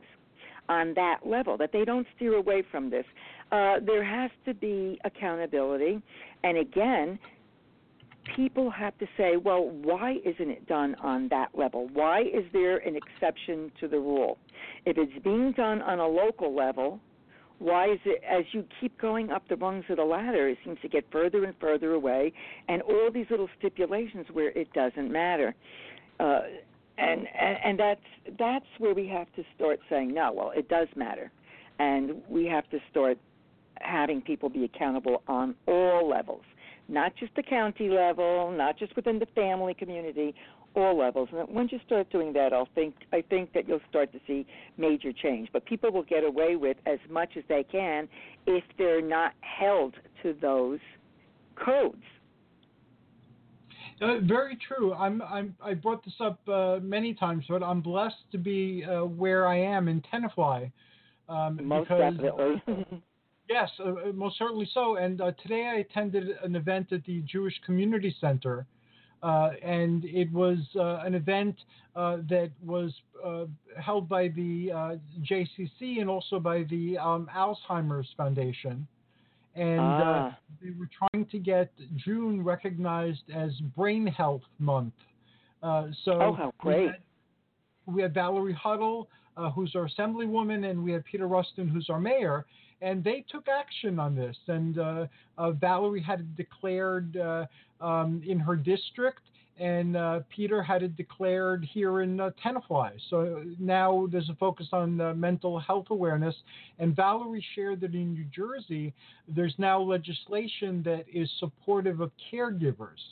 on that level, that they don't steer away from this. Uh, there has to be accountability. And again, people have to say, well, why isn't it done on that level? Why is there an exception to the rule? If it's being done on a local level, why is it as you keep going up the rungs of the ladder, it seems to get further and further away, and all these little stipulations where it doesn't matter. Uh, and, and and that's that's where we have to start saying no. Well, it does matter, and we have to start having people be accountable on all levels not just the county level, not just within the family community, all levels. And once you start doing that, I'll think I think that you'll start to see major change. But people will get away with as much as they can if they're not held to those codes. Uh, very true. I'm, I'm, I brought this up uh, many times, but I'm blessed to be uh, where I am in Tenafly. Um, Most because, definitely. [laughs] Yes, uh, most certainly so. And uh, today I attended an event at the Jewish Community Center, uh, and it was uh, an event uh, that was uh, held by the uh, JCC and also by the um, Alzheimer's Foundation. and uh, Ah. they were trying to get June recognized as Brain Health Month. Uh, so Oh, how we great. had- we had Valerie Huttle, uh, who's our assemblywoman, and we had Peter Rustin, who's our mayor, and they took action on this. And uh, uh, Valerie had it declared uh, um, in her district, and uh, Peter had it declared here in uh, Tenafly. So now there's a focus on uh, mental health awareness. And Valerie shared that in New Jersey, there's now legislation that is supportive of caregivers.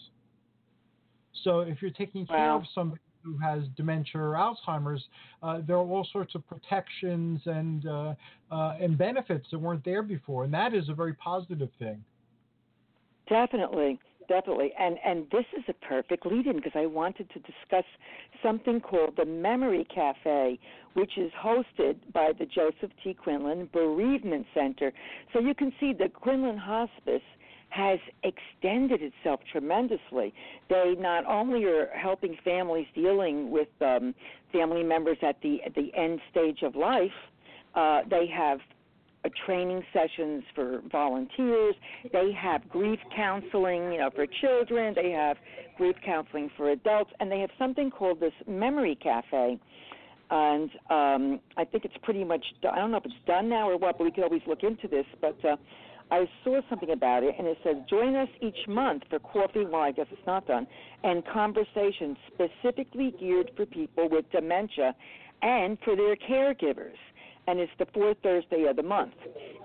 So if you're taking care Wow. of somebody who has dementia or Alzheimer's, uh, there are all sorts of protections and uh, uh, and benefits that weren't there before, and that is a very positive thing. Definitely, definitely. And and this is a perfect lead in because I wanted to discuss something called the Memory Cafe, which is hosted by the Joseph T. Quinlan Bereavement Center. So you can see the Quinlan Hospice has extended itself tremendously. They not only are helping families dealing with um, family members at the at the end stage of life, uh, they have uh, training sessions for volunteers. They have grief counseling, you know, for children. They have grief counseling for adults, and they have something called this Memory Cafe. And um, I think it's pretty much. I don't know if it's done now or what, but we could always look into this. But uh, I saw something about it, and it says, "Join us each month for coffee." Well, I guess it's not done, and conversations specifically geared for people with dementia and for their caregivers and it's the fourth Thursday of the month.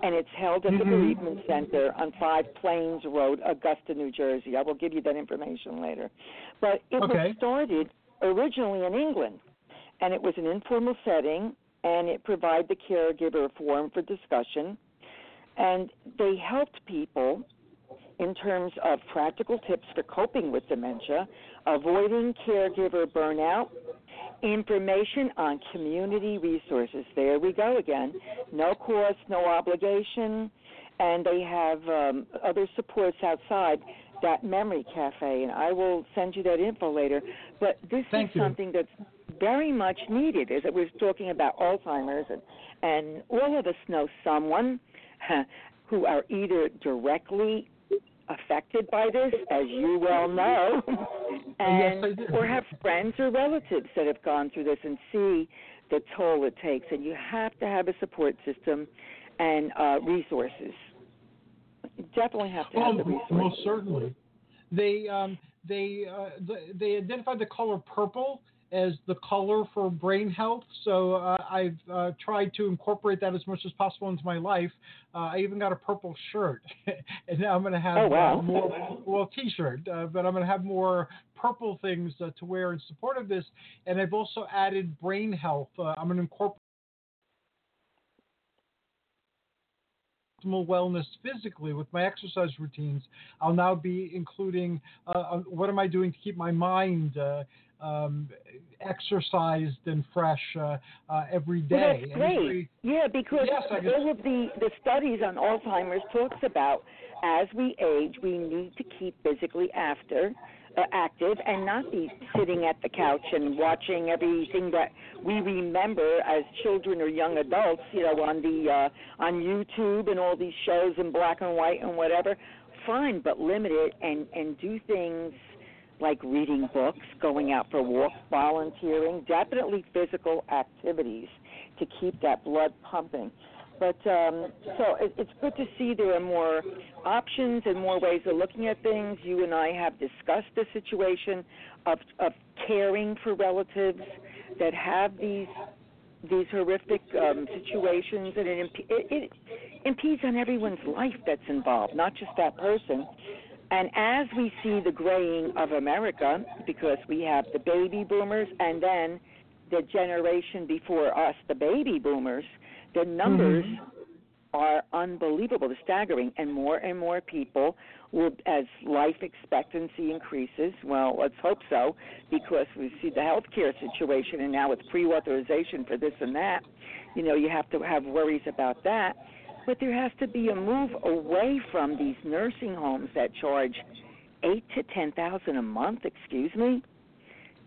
And it's held at the Mhm. Bereavement Center on Five Plains Road, Augusta, New Jersey. I will give you that information later. But it Okay. was started originally in England, and it was an informal setting, and it provided the caregiver a forum for discussion. And they helped people in terms of practical tips for coping with dementia, avoiding caregiver burnout, information on community resources. There we go again. No cost, no obligation, and they have um, other supports outside that memory cafe. And I will send you that info later. But this Thank is you. something that's very much needed. As we're talking about Alzheimer's, and and all of us know someone [laughs] who are either directly affected by this, as you well know, [laughs] and do. or have friends or relatives that have gone through this and see the toll it takes. And you have to have a support system and uh, resources. You definitely have to have the resources. most certainly. They um, they uh, th- they identified the color purple as the color for brain health. So uh, I've uh, tried to incorporate that as much as possible into my life. Uh, I even got a purple shirt, [laughs] and now I'm going to have Oh, wow. uh, more well t-shirt, uh, but I'm going to have more purple things uh, to wear in support of this. And I've also added brain health. Uh, I'm going to incorporate. optimal wellness physically with my exercise routines. I'll now be including uh, what am I doing to keep my mind uh, um, exercised and fresh uh, uh, every day. Well, that's great. every- Yeah, because Yes, guess- all of the the studies on Alzheimer's talks about as we age, we need to keep physically after uh, active and not be sitting at the couch and watching everything that we remember as children or young adults, you know, on the uh, on YouTube and all these shows in black and white and whatever. Fine, but limit it and and do things like reading books, going out for walks, volunteering, definitely physical activities to keep that blood pumping. But um, so it, it's good to see there are more options and more ways of looking at things. You and I have discussed the situation of of caring for relatives that have these these horrific um, situations, and it, imp- it, it impedes on everyone's life that's involved, not just that person. And as we see the graying of America, because we have the baby boomers and then the generation before us, the baby boomers, the numbers mm-hmm. are unbelievable, they're staggering, and more and more people will, as life expectancy increases. Well, let's hope so, because we see the healthcare situation, and now with pre-authorization for this and that, you know, you have to have worries about that. But there has to be a move away from these nursing homes that charge eight to ten thousand a month. Excuse me,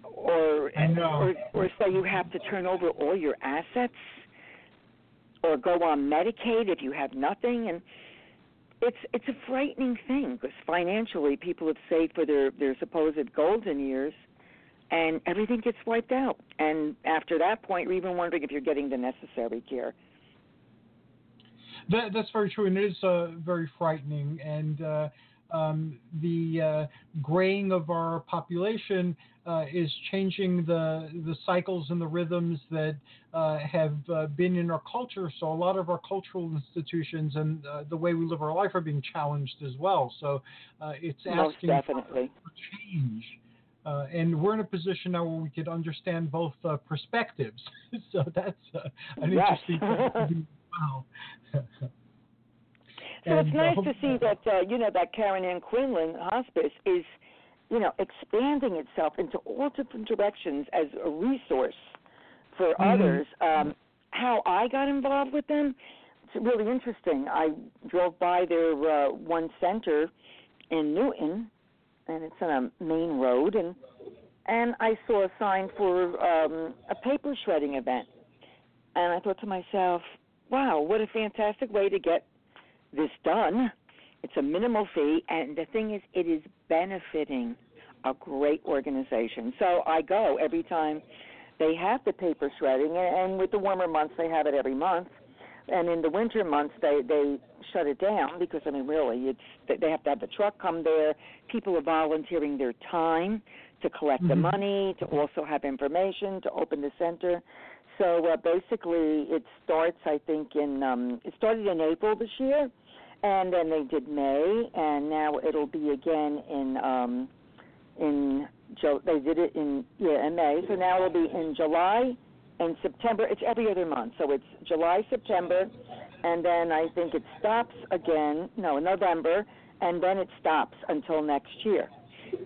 or or or say you have to turn over all your assets, or go on Medicaid if you have nothing. And it's it's a frightening thing because financially people have saved for their their supposed golden years and everything gets wiped out and after that point you're even wondering if you're getting the necessary care That, that's very true, and it is uh, very frightening. And uh, um, the uh, graying of our population uh, is changing the the cycles and the rhythms that uh, have uh, been in our culture. So a lot of our cultural institutions and uh, the way we live our life are being challenged as well. So uh, it's most asking definitely for change. Uh, and we're in a position now where we could understand both uh, perspectives. [laughs] so that's uh, an Yes. interesting thing [laughs] to do as well. So it's And, uh, nice to see that uh, you know that Karen Ann Quinlan Hospice is, you know, expanding itself into all different directions as a resource for Mhm. others. Um, how I got involved with them, it's really interesting. I drove by their uh, one center in Newton, and it's on a main road, and and I saw a sign for um, a paper shredding event, and I thought to myself, "Wow, what a fantastic way to get this done. It's a minimal fee, and the thing is, it is benefiting a great organization. So I go every time they have the paper shredding, and with the warmer months, they have it every month. And in the winter months, they they shut it down because I mean, really, it's they- they have to have the truck come there. People are volunteering their time to collect the Mhm. money, to also have information, to open the center. So uh, basically, it starts, I think, in um, it started in April this year, and then they did May, and now it'll be again in um, in Jo- they did it in yeah in May, so now it'll be in July and September. It's every other month, so it's July, September, and then I think it stops again. No, November, and then it stops until next year.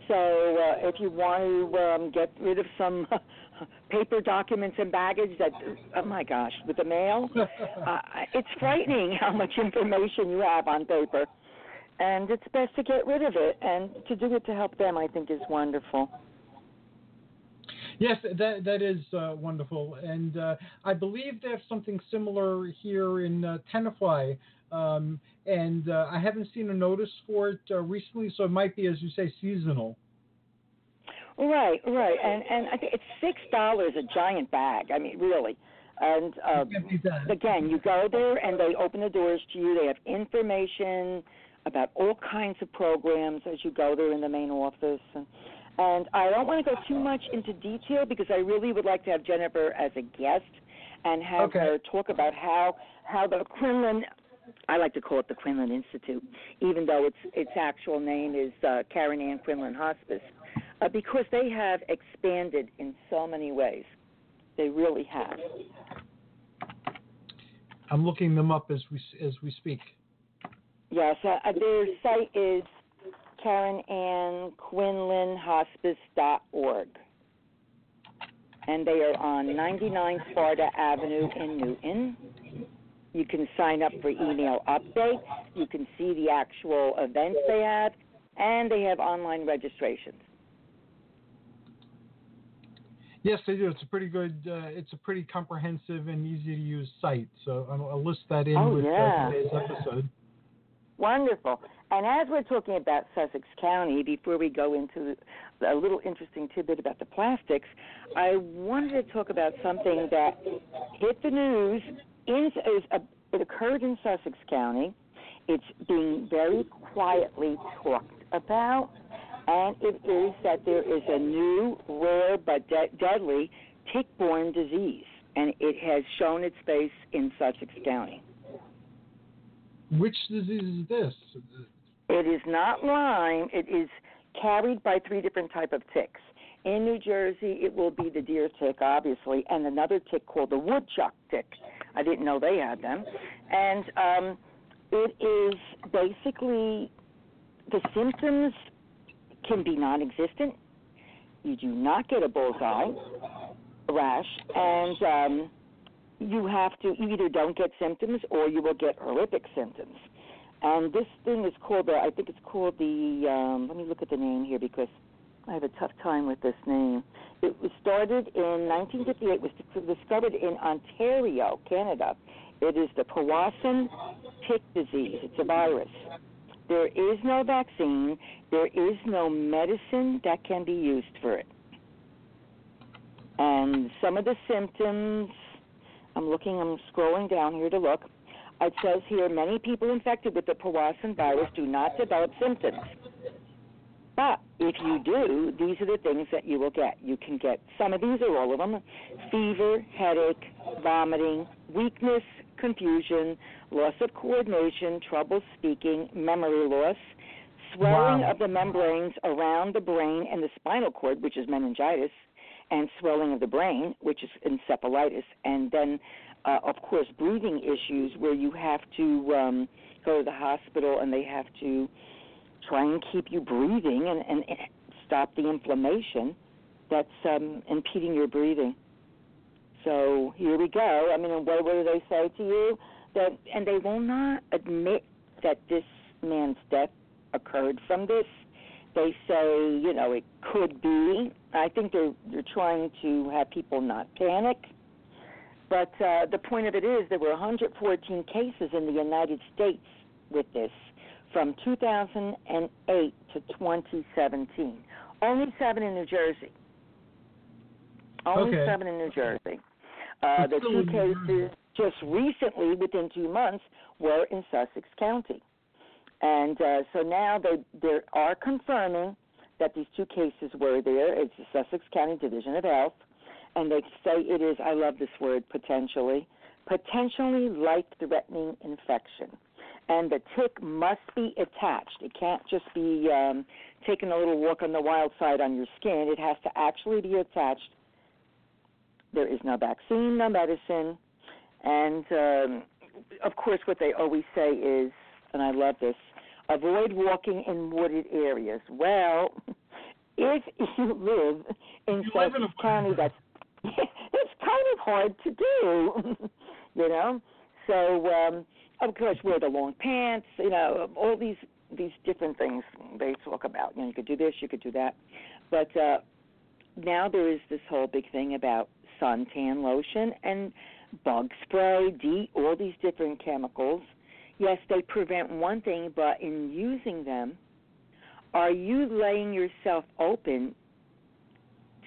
So uh, if you want to um, get rid of some [laughs] paper documents and baggage that oh my gosh with the mail? [laughs] Uh, it's frightening how much information you have on paper. And it's best to get rid of it and to do it to help them i think is wonderful. Yes, that that is uh, wonderful, and uh, I believe they have something similar here in uh, Tenafly, um, and uh, I haven't seen a notice for it uh, recently, so it might be, as you say, seasonal. Right right and and i think it's six dollars a giant bag i mean really and uh, Can't beat that. again, you go there and they open the doors to you. They have information about all kinds of programs as you go there in the main office. And, and I don't want to go too much into detail because I really would like to have Jennifer as a guest and have Okay. her talk about how how the Quinlan. I like to call it the Quinlan Institute, even though its its actual name is uh, Karen Ann Quinlan Hospice, uh, because they have expanded in so many ways. They really have. I'm looking them up as we as we speak. Yes, uh, uh, their site is Karen Ann Quinlan Hospice.org. And they are on 99 Sparta Avenue in Newton. You can sign up for email updates. You can see the actual events they have, and they have online registrations. Yes, they do. It's a pretty good. Uh, it's a pretty comprehensive and easy to use site. So I'll, I'll list that in Oh, with yeah. uh, today's episode. Wonderful. And as we're talking about Sussex County, before we go into a little interesting tidbit about the plastics, I wanted to talk about something that hit the news. In, is a, it occurred in Sussex County. It's being very quietly talked about, and it is that there is a new, rare but de- deadly tick-borne disease, and it has shown its face in Sussex County. Which disease is this? It is not Lyme. It is carried by three different type of ticks. In New Jersey, it will be the deer tick, obviously, and another tick called the woodchuck tick. I didn't know they had them. And um, it is basically the symptoms can be non-existent. You do not get a bullseye rash, and um, you have to you either don't get symptoms or you will get horrific symptoms. And this thing is called the I think it's called the um, let me look at the name here because I have a tough time with this name. It was started in 1958. Was discovered in Ontario, Canada, It is the Powassan tick disease. It's a virus. There is no vaccine. There is no medicine that can be used for it. And some of the symptoms, I'm looking, I'm scrolling down here to look. It says here many people infected with the Powassan virus do not develop symptoms. But if you do, these are the things that you will get. You can get some of these or all of them fever, headache, vomiting, weakness, confusion, loss of coordination, trouble speaking, memory loss, swelling Wow. of the membranes around the brain and the spinal cord, which is meningitis, and swelling of the brain, which is encephalitis, and then, uh, of course, breathing issues where you have to um, go to the hospital and they have to try and keep you breathing and, and, and stop the inflammation that's um, impeding your breathing. So here we go. I mean, what, what do they say to you? That and they will not admit that this man's death occurred from this. They say, you know, it could be. I think they're they're trying to have people not panic. But uh, the point of it is, there were 114 cases in the United States with this from 2008 to 2017. Only seven in New Jersey. Only Okay. seven in New Jersey. Uh, the two cases just recently, within two months, were in Sussex County. And uh, so now they they are confirming that these two cases were there. It's the Sussex County Division of Health, and they say it is. I love this word potentially, potentially life-threatening infection, and the tick must be attached. It can't just be um, taking a little walk on the wild side on your skin. It has to actually be attached. There is no vaccine, no medicine, and um, of course, what they always say is, and I love this, avoid walking in wooded areas. Well, [laughs] if you live in You live Sussex a- County, that's [laughs] it's kind of hard to do, [laughs] you know. So, um, of course, wear the long pants, you know, all these these different things they talk about. You know, you could do this, you could do that, but uh, now there is this whole big thing about suntan lotion and bug spray, DEET, all these different chemicals. Yes, they prevent one thing, but in using them, are you laying yourself open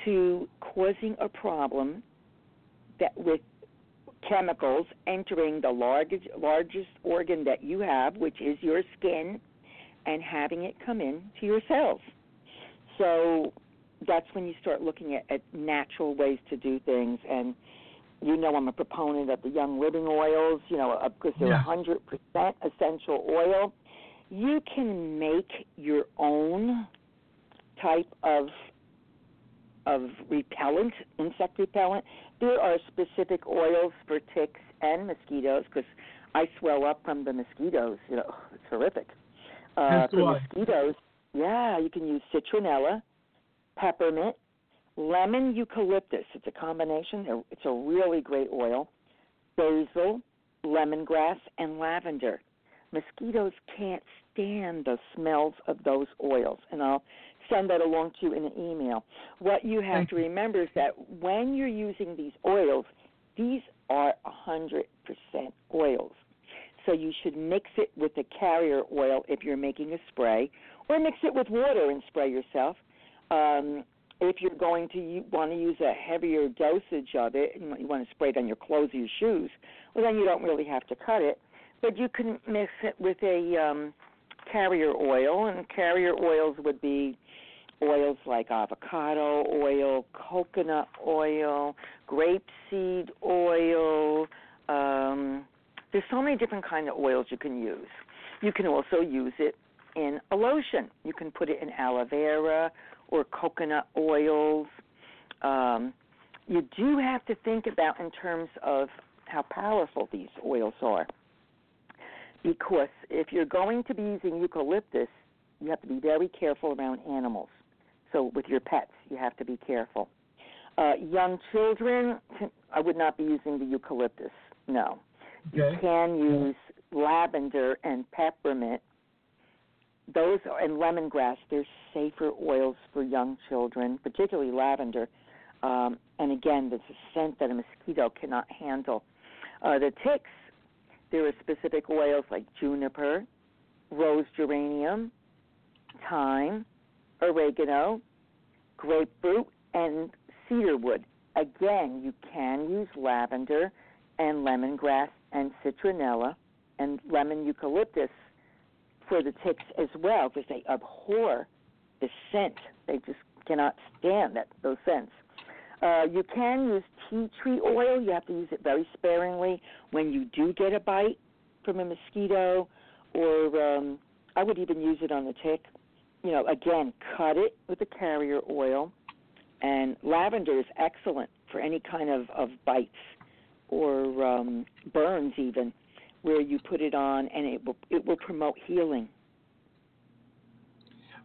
to causing a problem that with chemicals entering the largest largest organ that you have, which is your skin, and having it come in to your cells. So that's when you start looking at, at natural ways to do things and you know I'm a proponent of the young living oils, you know, because they're Yeah. 100% essential oil. You can make your own type of of repellent, insect repellent. There are specific oils for ticks and mosquitoes because I swell up from the mosquitoes. You know, it's horrific. Uh, for mosquitoes, yeah, you can use citronella, peppermint, lemon eucalyptus. It's a combination. It's a really great oil. Basil, lemongrass, and lavender. Mosquitoes can't stand the smells of those oils, and I'll send that along to you in an email. What you have Thank to remember is that when you're using these oils, these are 100% oils. So you should mix it with the carrier oil if you're making a spray, or mix it with water and spray yourself. Um, if you're going to want to use a heavier dosage of it, and you want to spray it on your clothes or your shoes, well, then you don't really have to cut it. But you can mix it with a um, carrier oil, and carrier oils would be oils like avocado oil, coconut oil, grapeseed oil. Um, there's so many different kind of oils you can use. You can also use it in a lotion. You can put it in aloe vera or coconut oils. Um, you do have to think about in terms of how powerful these oils are. Because if you're going to be using eucalyptus, you have to be very careful around animals. So with your pets, you have to be careful. Uh, young children, I would not be using the eucalyptus. No. You can use lavender and peppermint. Those and lemongrass. They're safer oils for young children, particularly lavender. Um, and again, it's a scent that a mosquito cannot handle. Uh, the ticks, there are specific oils like juniper, rose geranium, thyme, oregano, grapefruit, and cedarwood. Again, you can use lavender and lemongrass and citronella and lemon eucalyptus for the ticks as well because they abhor the scent. They just cannot stand that those scents. Uh, you can use tea tree oil. You have to use it very sparingly when you do get a bite from a mosquito, or um, I would even use it on the tick. You know, again, cut it with a carrier oil. And lavender is excellent for any kind of, of bites or um, burns, even where you put it on, and it will it will promote healing.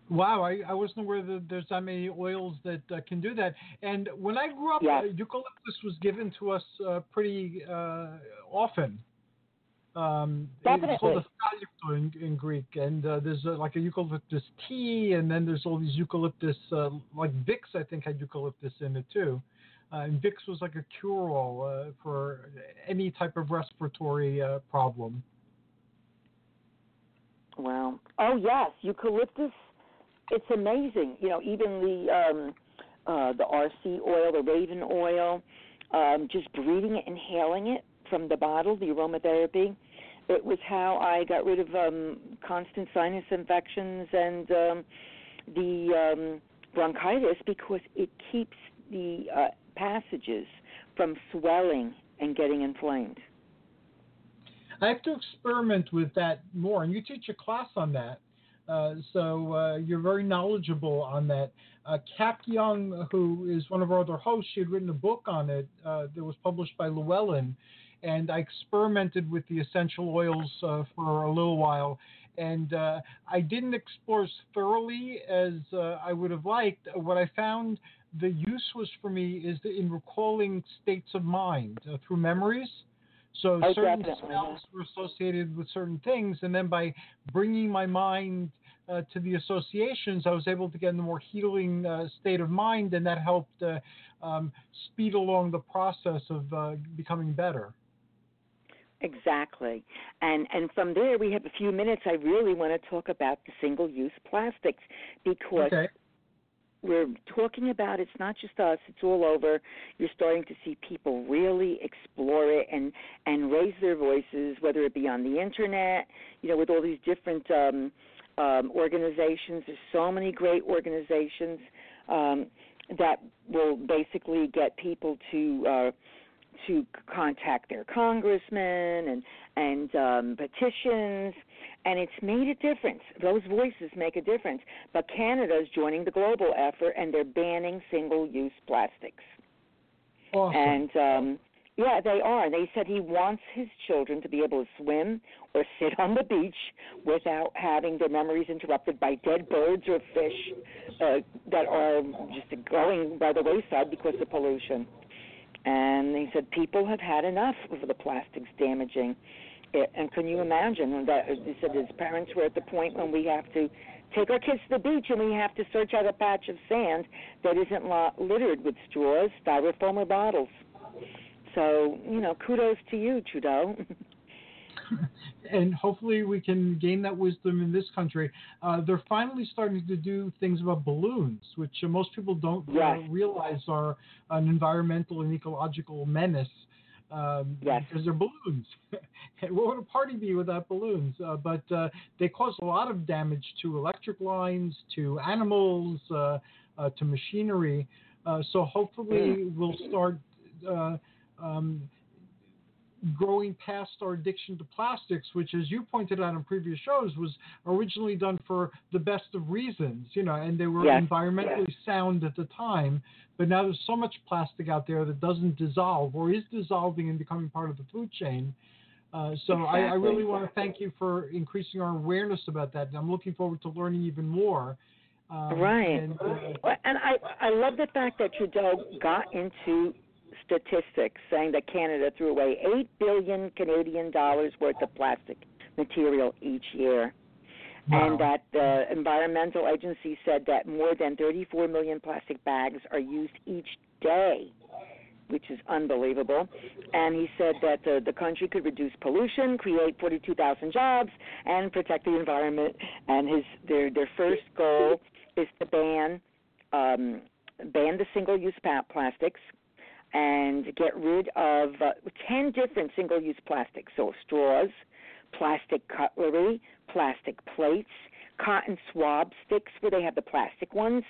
Wow, I, I wasn't aware that there's that many oils that uh, can do that. And when I grew up, Yes. uh, eucalyptus was given to us uh, pretty uh, often. Um, It's called a in, in Greek, and uh, there's uh, like a eucalyptus tea, and then there's all these eucalyptus, uh, like Vicks, I think had eucalyptus in it too. Uh, and Vicks was like a cure-all uh, for any type of respiratory uh, problem. Wow. Oh yes, eucalyptus. It's amazing. You know, even the um, uh, the RC oil, the Raven oil, um, just breathing it, inhaling it from the bottle, the aromatherapy. It was how I got rid of um, constant sinus infections and um, the um, bronchitis because it keeps the uh, passages from swelling and getting inflamed. I have to experiment with that more, and you teach a class on that. Uh, so uh, you're very knowledgeable on that. Uh, Young, who is one of our other hosts, she had written a book on it uh, that was published by Llewellyn, and I experimented with the essential oils uh, for a little while. And uh, I didn't explore as thoroughly as uh, I would have liked. What I found the use was for me is in recalling states of mind uh, through memories. So Oh, certain definitely, smells were associated with certain things, and then by bringing my mind uh, to the associations, I was able to get in a more healing uh, state of mind, and that helped uh, um, speed along the process of uh, becoming better. Exactly. And and from there we have a few minutes I really want to talk about the single use plastics because Okay. We're talking about it's not just us, it's all over. You're starting to see people really explore it and and raise their voices whether it be on the internet, you know, with all these different um um organizations. There's so many great organizations um that will basically get people to uh to contact their congressmen and and um, petitions, and it's made a difference. Those voices make a difference. But Canada is joining the global effort, and they're banning single-use plastics. Awesome. And um, yeah, they are. They said he wants his children to be able to swim or sit on the beach without having their memories interrupted by dead birds or fish uh, that are just going by the wayside because of pollution. And he said people have had enough of the plastics damaging it. And can you imagine that? He said his parents were at the point when we have to take our kids to the beach and we have to search out a patch of sand that isn't littered with straws, styrofoam, or bottles. So, you know, kudos to you, Trudeau. [laughs] [laughs] and hopefully we can gain that wisdom in this country. Uh, they're finally starting to do things about balloons, which uh, most people don't uh, realize are an environmental and ecological menace. Um, Yes. Because they're balloons. [laughs] what would a party be without balloons? Uh, but uh, they cause a lot of damage to electric lines, to animals, uh, uh, to machinery. Uh, so hopefully we'll start uh, um, growing past our addiction to plastics, which, as you pointed out in previous shows, was originally done for the best of reasons, you know, and they were Yes. environmentally sound at the time. But now there's so much plastic out there that doesn't dissolve or is dissolving and becoming part of the food chain. Uh, so I, I Exactly. really want to thank you for increasing our awareness about that. And I'm looking forward to learning even more. Um, Right. And, uh, and I I love the fact that Trudeau got into statistics saying that Canada threw away eight billion Canadian dollars worth of plastic material each year. And that the environmental agency said that more than 34 million plastic bags are used each day which is unbelievable. And he said that the, the country could reduce pollution, create 42,000 jobs, and protect the environment. And his their their first goal is to ban um, ban the single-use plastics and get rid of uh, 10 different single-use plastics. So straws, plastic cutlery, plastic plates, cotton swab sticks where they have the plastic ones.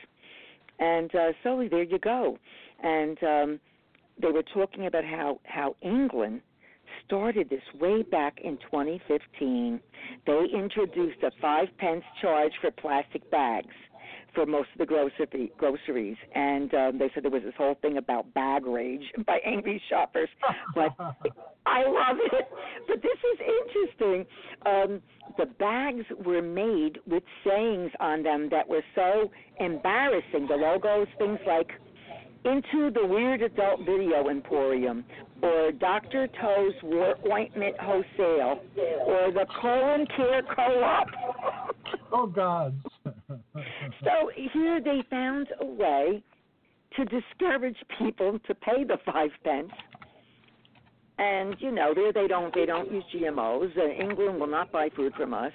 And uh, so there you go. And um, they were talking about how how England started this way back in 2015. They introduced a five pence charge for plastic bags for most of the grocery groceries, and um, they said there was this whole thing about bag rage [laughs] by angry shoppers. But [laughs] I love it. But this is interesting. Um, the bags were made with sayings on them that were so embarrassing. The logos, things like into the Weird Adult Video Emporium, or Dr. Toe's Wart Ointment Wholesale, or the Colon Care Co-op. Oh God. [laughs] so here they found a way to discourage people to pay the five pence. And you know, there they don't they don't use GMOs. Uh, England will not buy food from us.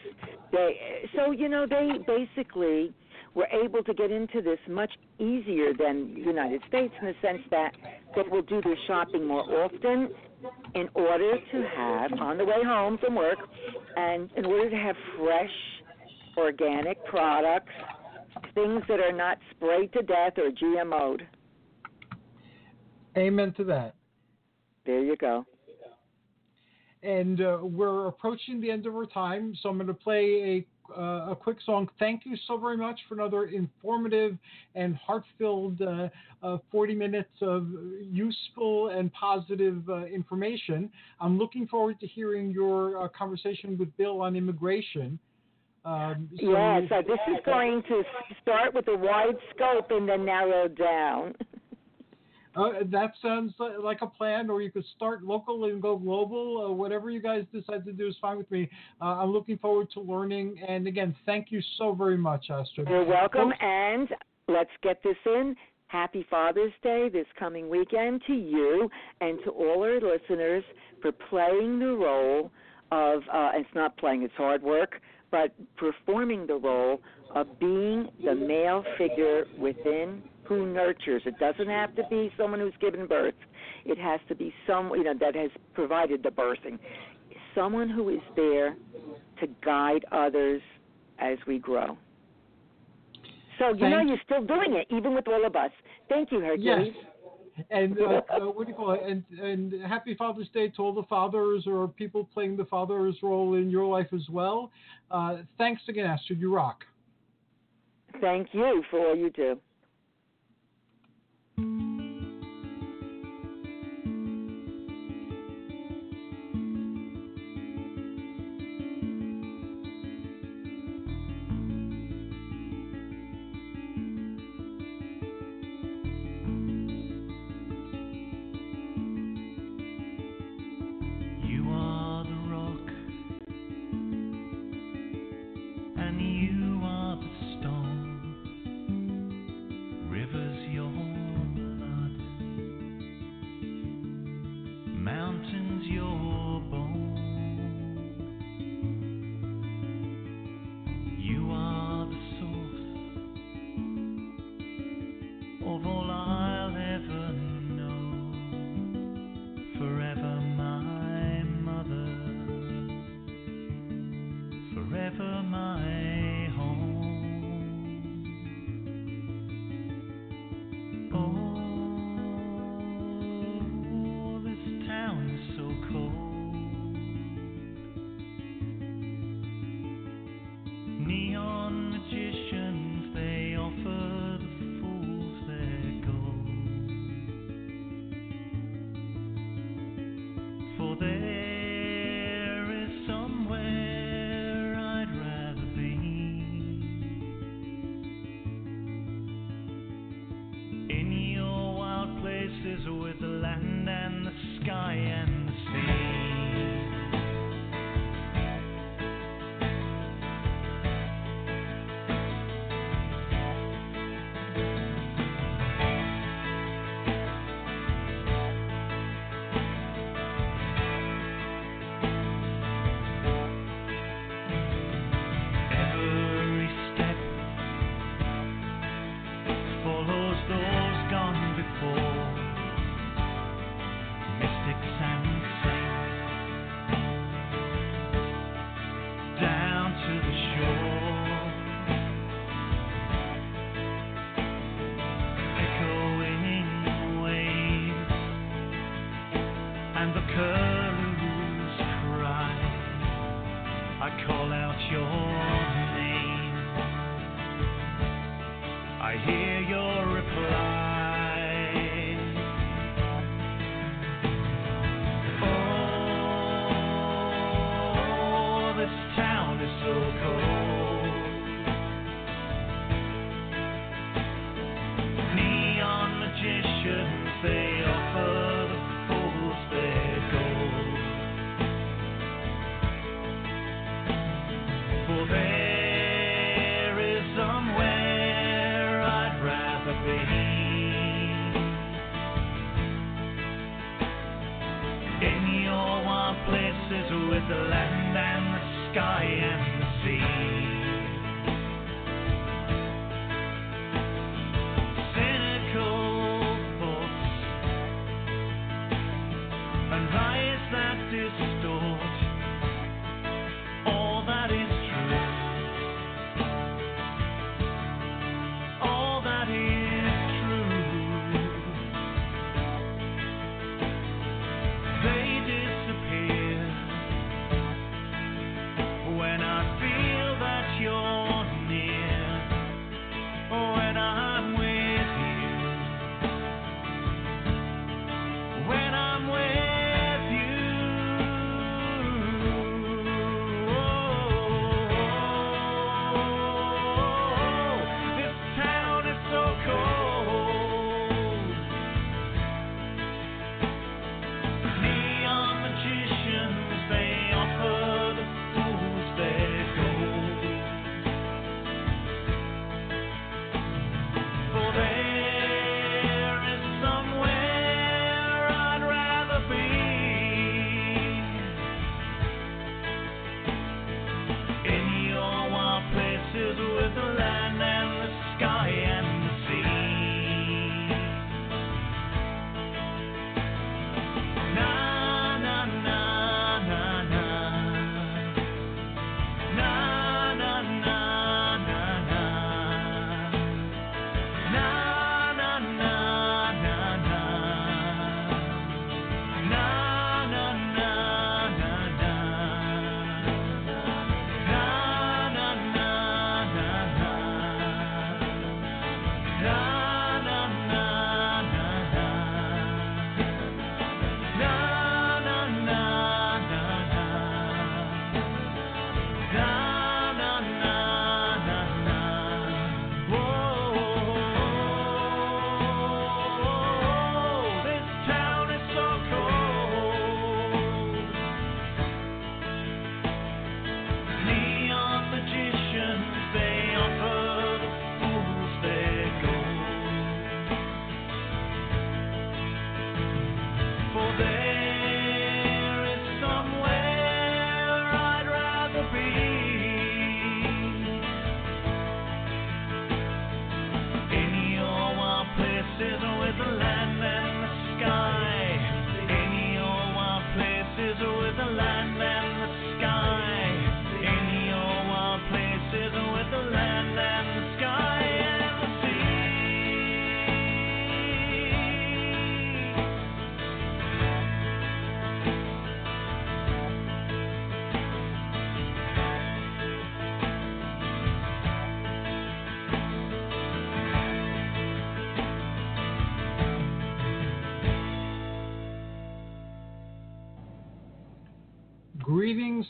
They so you know they basically were able to get into this much easier than the United States in the sense that they will do their shopping more often in order to have on the way home from work and in order to have fresh organic products, things that are not sprayed to death or GMO'd. Amen to that. There you go. And uh, we're approaching the end of our time, so I'm going to play a, uh, a quick song. Thank you so very much for another informative and heart-filled uh, uh 40 minutes of useful and positive uh, information. I'm looking forward to hearing your uh, conversation with Bill on immigration. Um, so yeah, so this is going to start with a wide scope and then narrow down. Uh, that sounds like a plan, or you could start local and go global. Uh, whatever you guys decide to do is fine with me. Uh, I'm looking forward to learning. And again, thank you so very much, Astrid. You're welcome. And let's get this in. Happy Father's Day this coming weekend to you and to all our listeners for playing the role of, uh, it's not playing, it's hard work, but performing the role of being the male figure within who nurtures. It doesn't have to be someone who's given birth. It has to be someone you know that has provided the birthing. Someone who is there to guide others as we grow. So you Thank know you're still doing it, even with all of us. Thank you, Hercules. Yes. And uh, uh, what do you call it? And and happy Father's Day to all the fathers or people playing the father's role in your life as well. Uh, thanks again, Astrid. You rock. Thank you for all you do.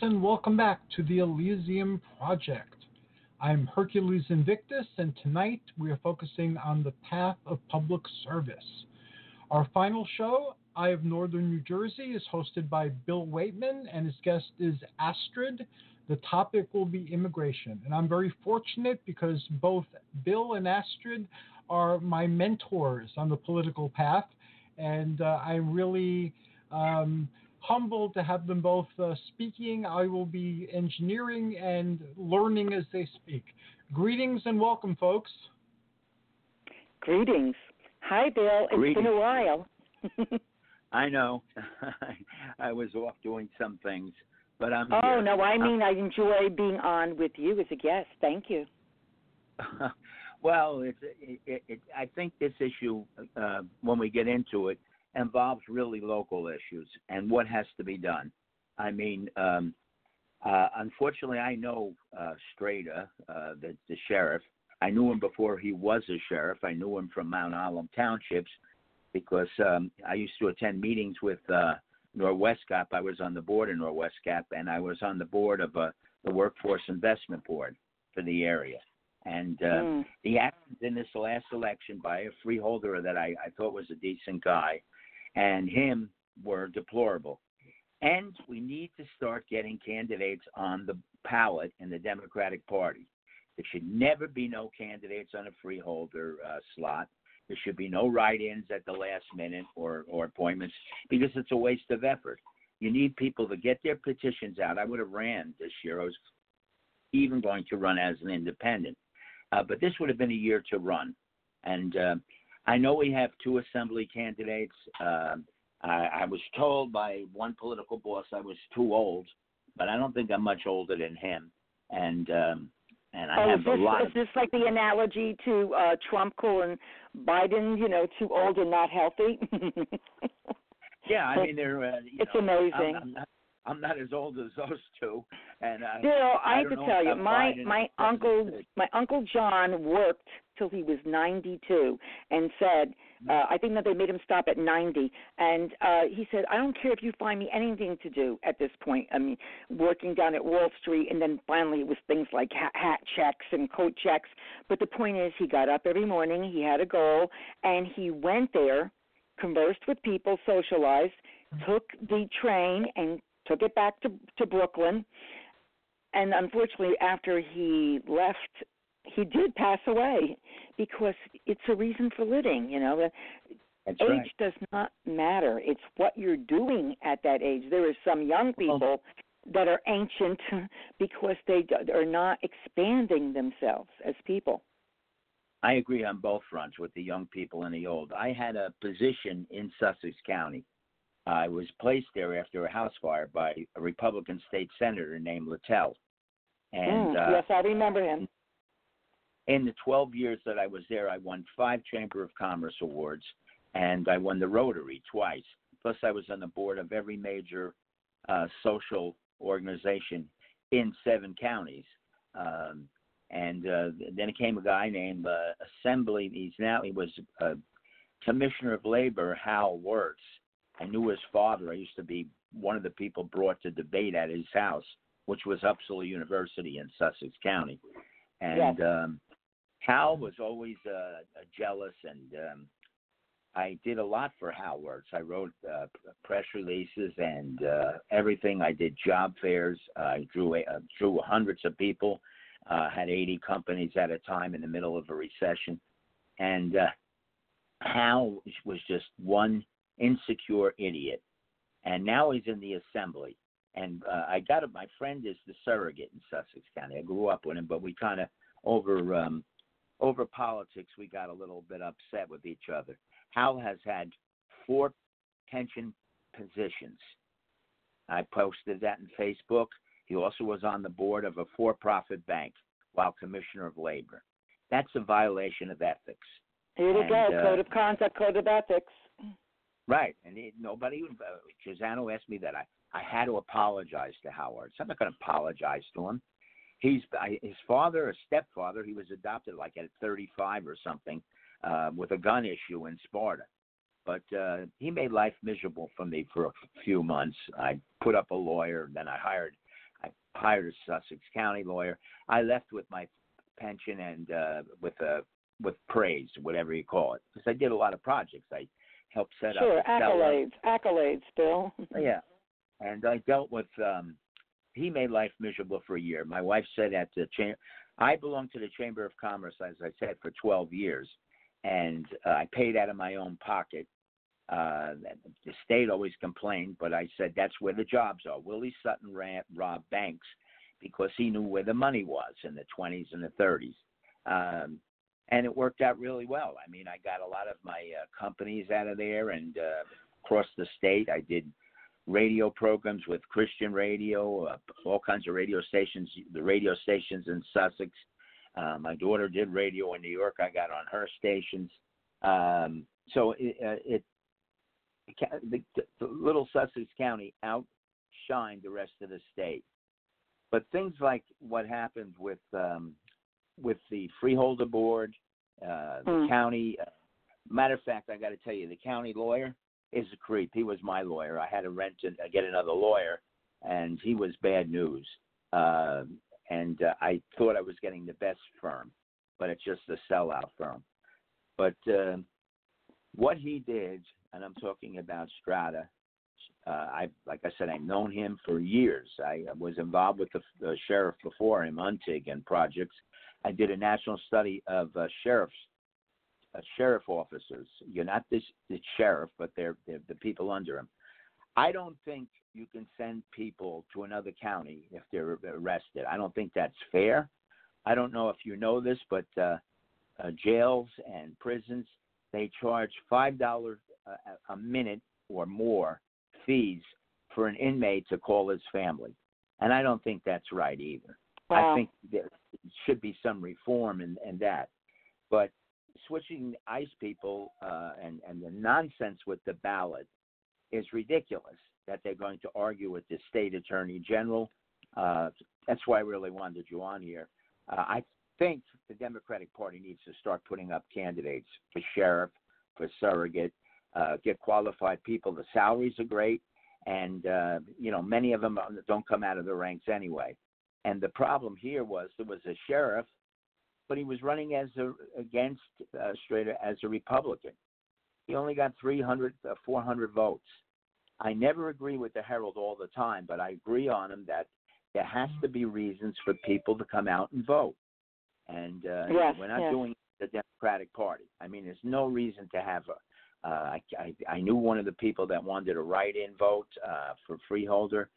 And welcome back to the Elysium Project. I'm Hercules Invictus, and tonight we are focusing on the path of public service. Our final show, Eye of Northern New Jersey, is hosted by Bill Weightman, and his guest is Astrid. The topic will be immigration. And I'm very fortunate because both Bill and Astrid are my mentors on the political path, and uh, I'm really um, humbled to have them both uh, speaking. I will be engineering and learning as they speak. Greetings and welcome, folks. Greetings. Hi, Bill. It's Greetings. been a while. [laughs] I know. [laughs] I was off doing some things, but I'm oh, here. no, I mean, I enjoy being on with you as a guest. Thank you. [laughs] well, it's, it, it, it, I think this issue, uh, when we get into it, involves really local issues and what has to be done. I mean, um, uh, unfortunately, I know uh, Strada, uh, the, the sheriff. I knew him before he was a sheriff. I knew him from Mount Olive Townships because um, I used to attend meetings with uh, Norwest Cap. I was on the board of Norwescap, and I was on the board of uh, the Workforce Investment Board for the area. And uh, Mm. the actions in this last election by a freeholder that I, I thought was a decent guy and him were deplorable. And we need to start getting candidates on the ballot in the Democratic Party. There should never be no candidates on a freeholder uh, slot. There should be no write ins at the last minute or, or appointments because it's a waste of effort. You need people to get their petitions out. I would have ran this year. I was even going to run as an independent, uh, but this would have been a year to run. And uh, I know we have two assembly candidates. Uh, I, I was told by one political boss I was too old, but I don't think I'm much older than him. And um, and I oh, have this, a lot. is this like the analogy to uh, Trump calling Biden, you know, too old and not healthy? [laughs] yeah, I mean they're. Uh, you it's know, amazing. I'm, I'm, not, I'm not as old as [laughs] those two, and uh, Bill, I, I have to tell you, my my uncle my uncle John worked till he was 92 and said, uh, I think that they made him stop at 90, and uh, he said, I don't care if you find me anything to do at this point. I mean, working down at Wall Street, and then finally it was things like hat, hat checks and coat checks. But the point is, he got up every morning, he had a goal, and he went there, conversed with people, socialized, took the train, and took it back to to Brooklyn and unfortunately after he left he did pass away because it's a reason for living you know That's age right. does not matter it's what you're doing at that age there are some young people that are ancient [laughs] because they are not expanding themselves as people I agree on both fronts with the young people and the old. I had a position in Sussex County. I was placed there after a house fire by a Republican state senator named Littell. And Mm, uh, yes i remember him in the 12 years that I was there, I won five Chamber of Commerce awards, and I won the Rotary twice. Plus, I was on the board of every major uh, social organization in seven counties. Um, and uh, then came a guy named uh, Assembly. He's now he was uh, Commissioner of Labor, Hal Wirths. I knew his father. I used to be one of the people brought to debate at his house, which was Upsala University in Sussex County. And um, Hal was always uh, jealous, and um, I did a lot for Hal Wirths. I wrote uh, press releases and uh, everything. I did job fairs. I drew uh, drew hundreds of people. Uh, had 80 companies at a time in the middle of a recession, and uh, Hal was just one insecure idiot. And now he's in the assembly. And uh, I got it. My friend is the surrogate in Sussex County. I grew up with him, but we kind of over um, over politics, we got a little bit upset with each other. Hal has had four pension positions. I posted that in Facebook. He also was on the board of a for profit bank while Commissioner of Labor. That's a violation of ethics. here we go uh, code of conduct code of ethics Right. And it, nobody, uh, asked me that. I, I had to apologize to Howard. So I'm not going to apologize to him. He's I, his father, a stepfather. He was adopted like at 35 or something uh, with a gun issue in Sparta. But uh, he made life miserable for me for a few months. I put up a lawyer, then I hired I hired a Sussex County lawyer. I left with my pension and uh, with a with praise, whatever you call it, because I did a lot of projects. I helped set sure up cellar. accolades accolades bill [laughs] Yeah, and I dealt with. um He made life miserable for a year. My wife said at the chamber, I belonged to the Chamber of Commerce, as I said, for 12 years, and uh, I paid out of my own pocket. Uh, the state always complained, but I said that's where the jobs are. Willie Sutton ran, robbed banks because he knew where the money was in the 20s and the 30s. Um, and it worked out really well. I mean, I got a lot of my uh, companies out of there and uh, across the state. I did radio programs with Christian radio, uh, all kinds of radio stations, the radio stations in Sussex. Uh, my daughter did radio in New York. I got on her stations. Um, so it, uh, it the, the little Sussex County outshined the rest of the state. But things like what happened with um, with the freeholder board, uh, the Mm. county. Uh, matter of fact, I got to tell you, the county lawyer is a creep. He was my lawyer. I had to rent and uh, get another lawyer, and he was bad news. Uh, and uh, I thought I was getting the best firm, but it's just a sellout firm. But uh, what he did, and I'm talking about Strada. Uh, I, like I said, I've known him for years. I was involved with the, the sheriff before him, Untig, and projects. I did a national study of uh, sheriffs, uh, sheriff officers. You're not this the sheriff, but they're, they're the people under him. I don't think you can send people to another county if they're arrested. I don't think that's fair. I don't know if you know this, but uh, uh, jails and prisons they charge five dollars a, a minute or more fees for an inmate to call his family, and I don't think that's right either. Wow. I think there should be some reform in, in that. But switching ICE people uh, and and the nonsense with the ballot is ridiculous. That they're going to argue with the state attorney general. Uh, that's why I really wanted you on here. Uh, I think the Democratic Party needs to start putting up candidates for sheriff, for surrogate, uh, get qualified people. The salaries are great, and uh, you know many of them don't come out of the ranks anyway. And the problem here was there was a sheriff, but he was running as a against uh, Strada as a Republican. He only got 300, uh, 400 votes. I never agree with the Herald all the time, but I agree on him that there has to be reasons for people to come out and vote. And uh, Yes, we're not yes. doing the Democratic Party. I mean, there's no reason to have a. Uh, I, I I knew one of the people that wanted a write-in vote uh, for freeholder.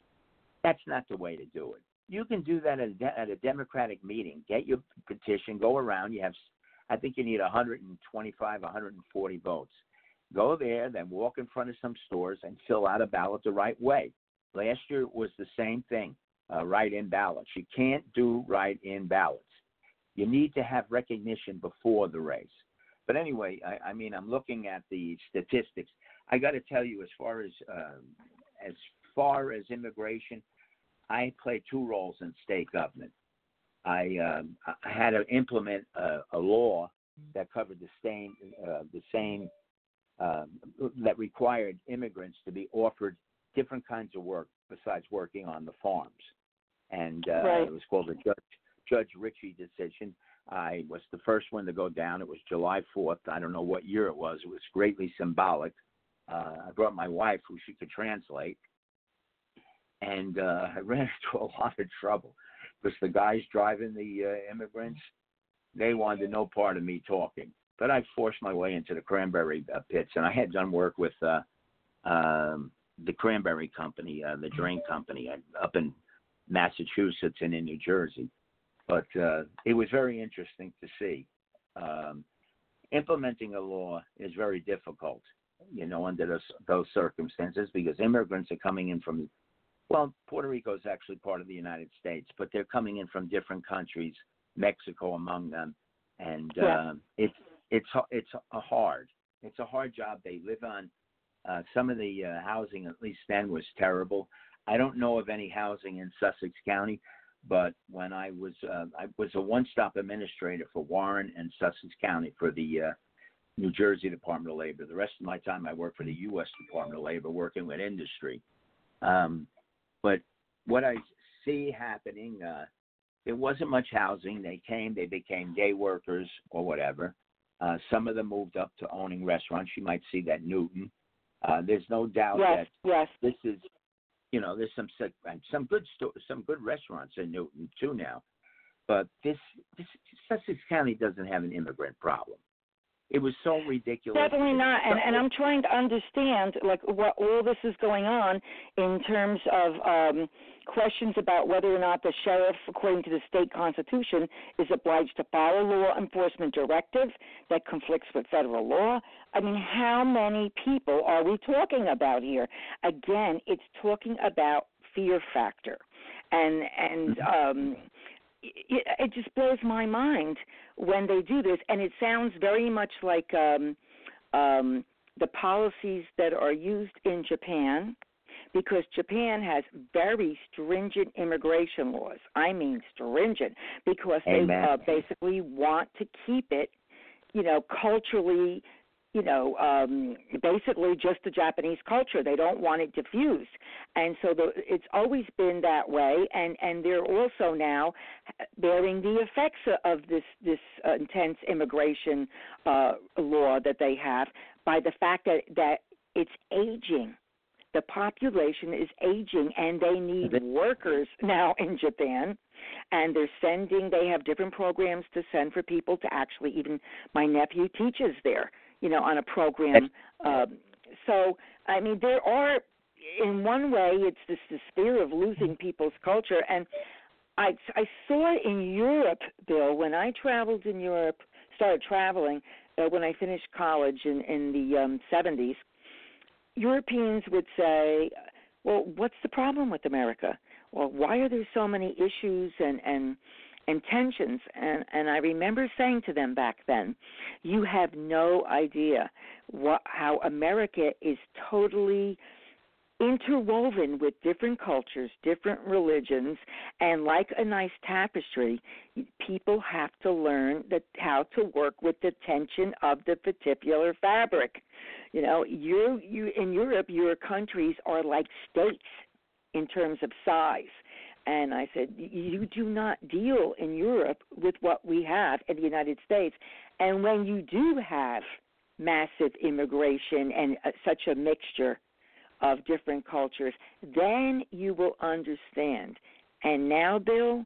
That's not the way to do it. You can do that at a, at a Democratic meeting. Get your petition, go around. You have, I think you need 125, 140 votes. Go there, then walk in front of some stores and fill out a ballot the right way. Last year was the same thing, uh, write-in ballots. You can't do write-in ballots. You need to have recognition before the race. But anyway, I, I mean, I'm looking at the statistics. I got to tell you, as far as um, as far as immigration, I played two roles in state government. I, um, I had to implement a, a law that covered the same uh, the same um, that required immigrants to be offered different kinds of work besides working on the farms, and uh, Right. it was called the Judge Judge Ritchie decision. I was the first one to go down. It was July 4th. I don't know what year it was. It was greatly symbolic. Uh, I brought my wife, who she could translate, and uh, [laughs] I ran into a lot of trouble because the guys driving the uh, immigrants, they wanted no part of me talking. But I forced my way into the cranberry uh, pits, and I had done work with uh, um, the cranberry company, uh, the drain company, uh, up in Massachusetts and in New Jersey. But uh, it was very interesting to see. Um, implementing a law is very difficult, you know, under those, those circumstances because immigrants are coming in from, well, Puerto Rico is actually part of the United States, but they're coming in from different countries, Mexico among them, and Yeah. um, it's it's it's a hard it's a hard job. They live on uh, some of the uh, housing, at least then, was terrible. I don't know of any housing in Sussex County, but when I was uh, I was a one-stop administrator for Warren and Sussex County for the uh, New Jersey Department of Labor. The rest of my time I worked for the U.S. Department of Labor, working with industry. Um, but what I see happening, uh, there wasn't much housing. They came, they became day workers or whatever. Uh, some of them moved up to owning restaurants. You might see that Newton. Uh, there's no doubt Yes, that yes. this is, you know, there's some some- some good sto- some good restaurants in Newton too now, but this this Sussex County doesn't have an immigrant problem. It was so ridiculous. Definitely not. And, and I'm trying to understand like what all this is going on in terms of um, questions about whether or not the sheriff, according to the state constitution, is obliged to follow law enforcement directive that conflicts with federal law. I mean, how many people are we talking about here? Again, it's talking about fear factor, and and um, it, it just blows my mind when they do this, and it sounds very much like um, um, the policies that are used in Japan, because Japan has very stringent immigration laws. I mean stringent, because they uh, basically want to keep it, you know, culturally. You know, um, basically just the Japanese culture. They don't want it diffused, and so the, it's always been that way. And and they're also now bearing the effects of this this uh, intense immigration uh, law that they have by the fact that that it's aging. The population is aging, and they need workers now [laughs] in Japan. And they're sending. They have different programs to send for people to actually. Even my nephew teaches there. You know, on a program. Um, so I mean, there are in one way, it's this despair of losing people's culture. And I, I saw in Europe, Bill, when I traveled in Europe, started traveling uh, when I finished college in, in the um, 70s. Europeans would say, well, what's the problem with America? Well, why are there so many issues and, and and tensions and and I remember saying to them back then, you have no idea what how America is totally interwoven with different cultures, different religions, and like a nice tapestry, people have to learn that how to work with the tension of the particular fabric. You know, you you in Europe, your countries are like states in terms of size. And I said, you do not deal in Europe with what we have in the United States. And when you do have massive immigration and uh, such a mixture of different cultures, then you will understand. And now, Bill,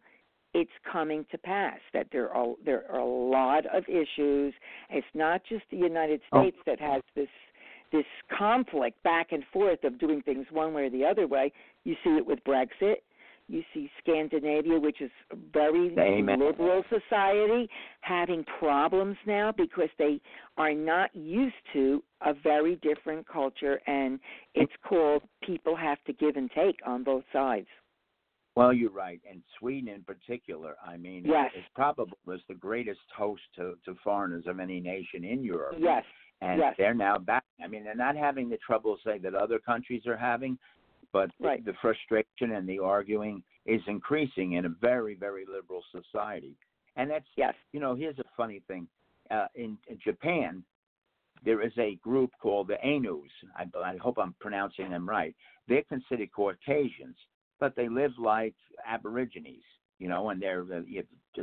it's coming to pass that there are there are a lot of issues. It's not just the United Oh. States that has this this conflict back and forth of doing things one way or the other way. You see it with Brexit. You see Scandinavia, which is a very Amen. liberal society, having problems now because they are not used to a very different culture, and it's called people have to give and take on both sides. Well, you're right, and Sweden in particular. I mean, Yes. it probably was the greatest host to, to foreigners of any nation in Europe. Yes, and yes. they're now back. I mean, they're not having the trouble, say, that other countries are having, but the- Right. the frustration and the arguing is increasing in a very, very liberal society. And that's, yes. you know, here's a funny thing. Uh, in, in Japan, there is a group called the Ainus. I, I hope I'm pronouncing them right. They're considered Caucasians, but they live like Aborigines, you know, and they're uh,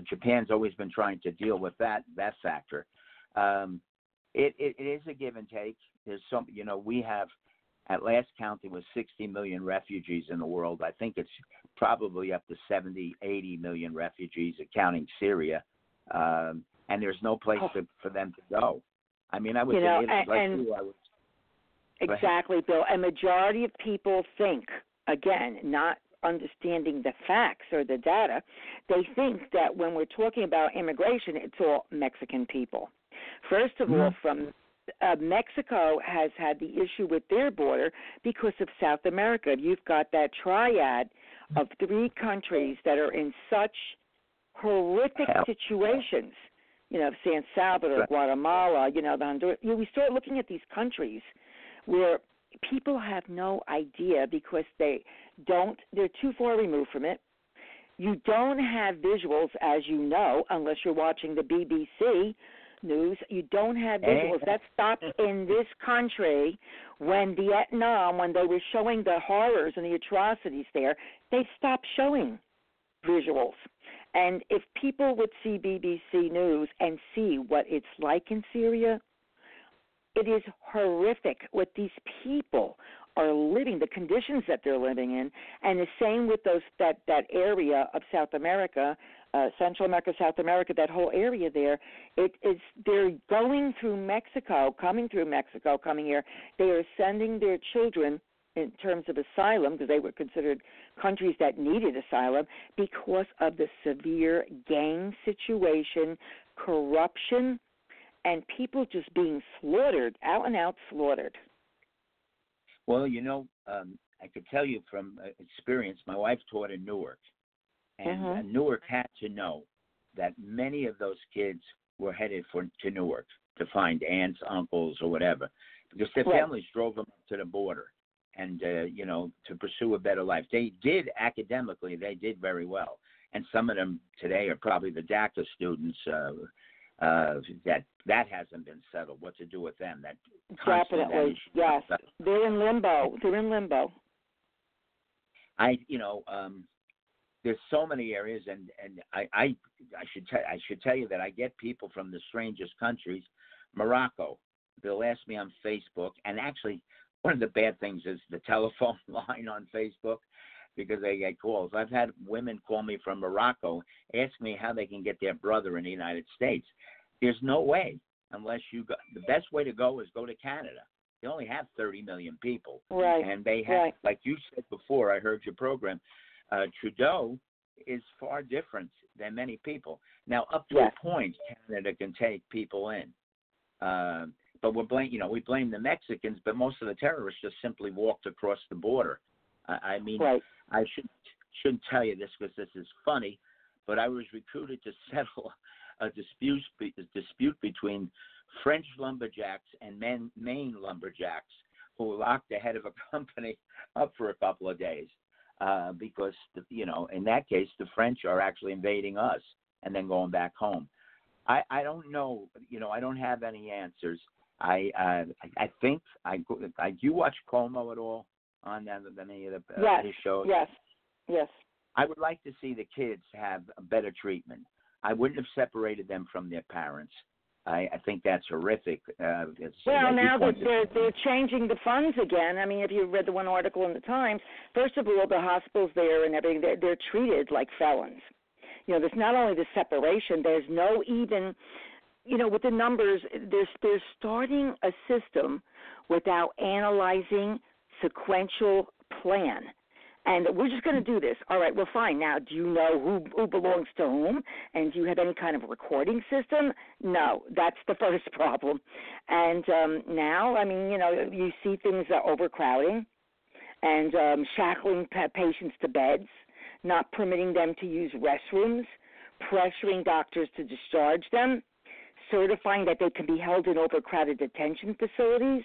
Japan's always been trying to deal with that that factor. Um, it, it, it is a give and take. There's some, you know, we have at last count there was 60 million refugees in the world. I think it's probably up to 70, 80 million refugees, accounting Syria, um, and there's no place to, for them to go. I mean, I was Oh. You know, and- like and- you, I was. Exactly, Bill. A majority of people think, again, not understanding the facts or the data, they think that when we're talking about immigration, it's all Mexican people. First of all, from uh, Mexico has had the issue with their border because of South America. You've got that triad of three countries that are in such horrific Hell. situations. You know, San Salvador, Right. Guatemala, you know, the Honduras. You know, we start looking at these countries where people have no idea because they don't they're too far removed from it. You don't have visuals as you know unless you're watching the BBC news. You don't have visuals. Eh? That stopped in this country when Vietnam when they were showing the horrors and the atrocities there, they stopped showing visuals. And if people would see BBC News and see what it's like in Syria, it is horrific what these people are living, the conditions that they're living in, and the same with those that that area of South America, uh, Central America, South America, that whole area there. It is they're going through Mexico, coming through Mexico, coming here. They are sending their children in terms of asylum because they were considered countries that needed asylum because of the severe gang situation, corruption, and people just being slaughtered, out and out slaughtered. Well, you know, um, I could tell you from uh, experience. My wife taught in Newark, and Mhm. uh, Newark had to know that many of those kids were headed for to Newark to find aunts, uncles, or whatever, because their Right. families drove them to the border, and uh, you know, to pursue a better life. They did academically; they did very well, and some of them today are probably the DACA students. Uh, uh, that that hasn't been settled. What to do with them? That Definitely, yes. They're in limbo. They're in limbo. I you know um, there's so many areas, and and I I, I should tell I should tell you that I get people from the strangest countries. Morocco, they'll ask me on Facebook, and actually one of the bad things is the [laughs] telephone line on Facebook because they get calls. I've had women call me from Morocco, ask me how they can get their brother in the United States. There's no way unless you go. The best way to go is go to Canada. they only have 30 million people, Right. and they have, Right. like you said before, I heard your program. Uh, Trudeau is far different than many people. Now, up to Yes. a point, Canada can take people in, uh, but we're blame, you know, we blame the Mexicans, but most of the terrorists just simply walked across the border. I, I mean, Right. I should shouldn't tell you this because this is funny, but I was recruited to [laughs] settle a dispute a dispute between French lumberjacks and men, Maine lumberjacks who locked the head of a [laughs] company up for a couple of days uh, because the, you know in that case the French are actually invading us and then going back home. I I don't know you know I don't have any answers. I uh, I, I think I go- I do you watch Cuomo at all on that, any of the uh, Yes. his shows? Yes. Yes. I would like to see the kids have a better treatment. I wouldn't have separated them from their parents. I, I think that's horrific. Uh, it's, Well, now that they're they're changing the funds again. I mean, if you read the one article in the Times, first of all, the hospitals there and everything they're, they're treated like felons. You know, there's not only the separation. There's no even, you know, with the numbers. There's they're starting a system without analyzing sequential plan. And we're just going to do this. All right, well, fine. Now, do you know who who belongs to whom? And do you have any kind of recording system? No, that's the [laughs] first problem. And um, now, I mean, you know, you see things that overcrowding and um, shackling pa- patients to beds, not permitting them to use restrooms, pressuring doctors to discharge them, certifying that they can be held in overcrowded detention facilities.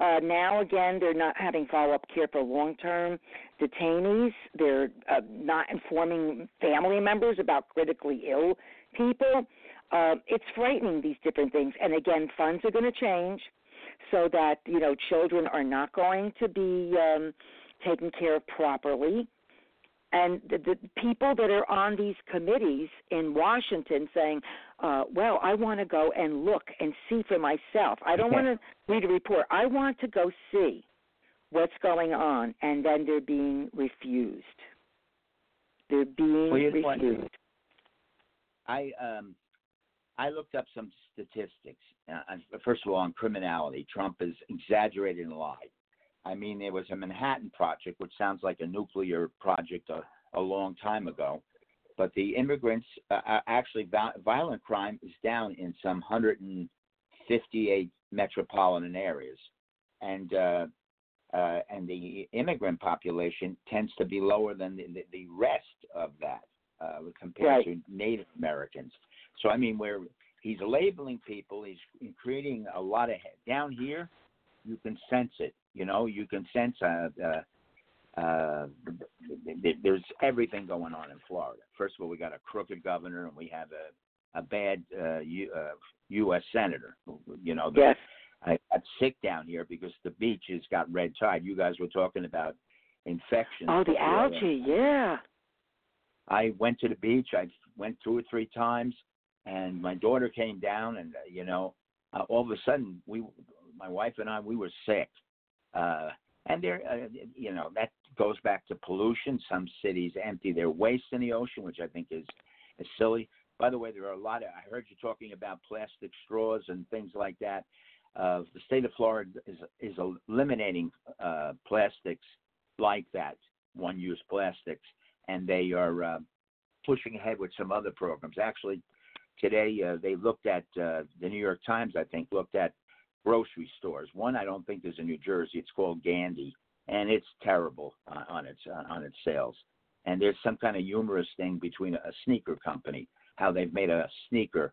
Uh, now, again, they're not having follow up care for long term detainees. They're uh, not informing family members about critically ill people. Uh, it's frightening, these different things. And again, funds are going to change so that, you know, children are not going to be um, taken care of properly. And the, the people that are on these committees in Washington saying, uh, well, I want to go and look and see for myself. I don't want to read a report. I want to go see what's going on. And then they're being refused. They're being Well, refused. I um, I looked up some statistics. Uh, first of all, on criminality, Trump has exaggerated and lied. I mean, there was a Manhattan Project, which sounds like a nuclear project a, a long time ago, but the immigrants uh, uh, actually violent crime is down in some 158 metropolitan areas, and uh, uh, and the immigrant population tends to be lower than the, the, the rest of that uh, compared Right. to Native Americans. So I mean, where he's labeling people, he's creating a lot of down here. You can sense it. You know, you can sense uh, uh, uh, th- th- there's everything going on in Florida. First of all, we got a crooked governor, and we have a a bad uh, U, uh, U.S. senator. You know, the, Yes. I got sick down here because the beaches got red tide. You guys were talking about infections. Oh, the algae, yeah. I went to the beach. I went two or three times, and my daughter came down, and uh, you know, uh, all of a sudden, we, my wife and I, we were sick. Uh, and there, uh, you know, that goes back to pollution. Some cities empty their waste in the ocean, which I think is is silly. By the way, there are a lot of. I heard you talking about plastic straws and things like that. Uh, the state of Florida is is eliminating uh, plastics like that, one-use plastics, and they are uh, pushing ahead with some other programs. Actually, today uh, they looked at uh, the New York Times. I think looked at grocery stores. One I don't think is in New Jersey. It's called Gandhi, and it's terrible uh, on its uh, on its sales. And there's some kind of humorous thing between a, a sneaker company, how they've made a sneaker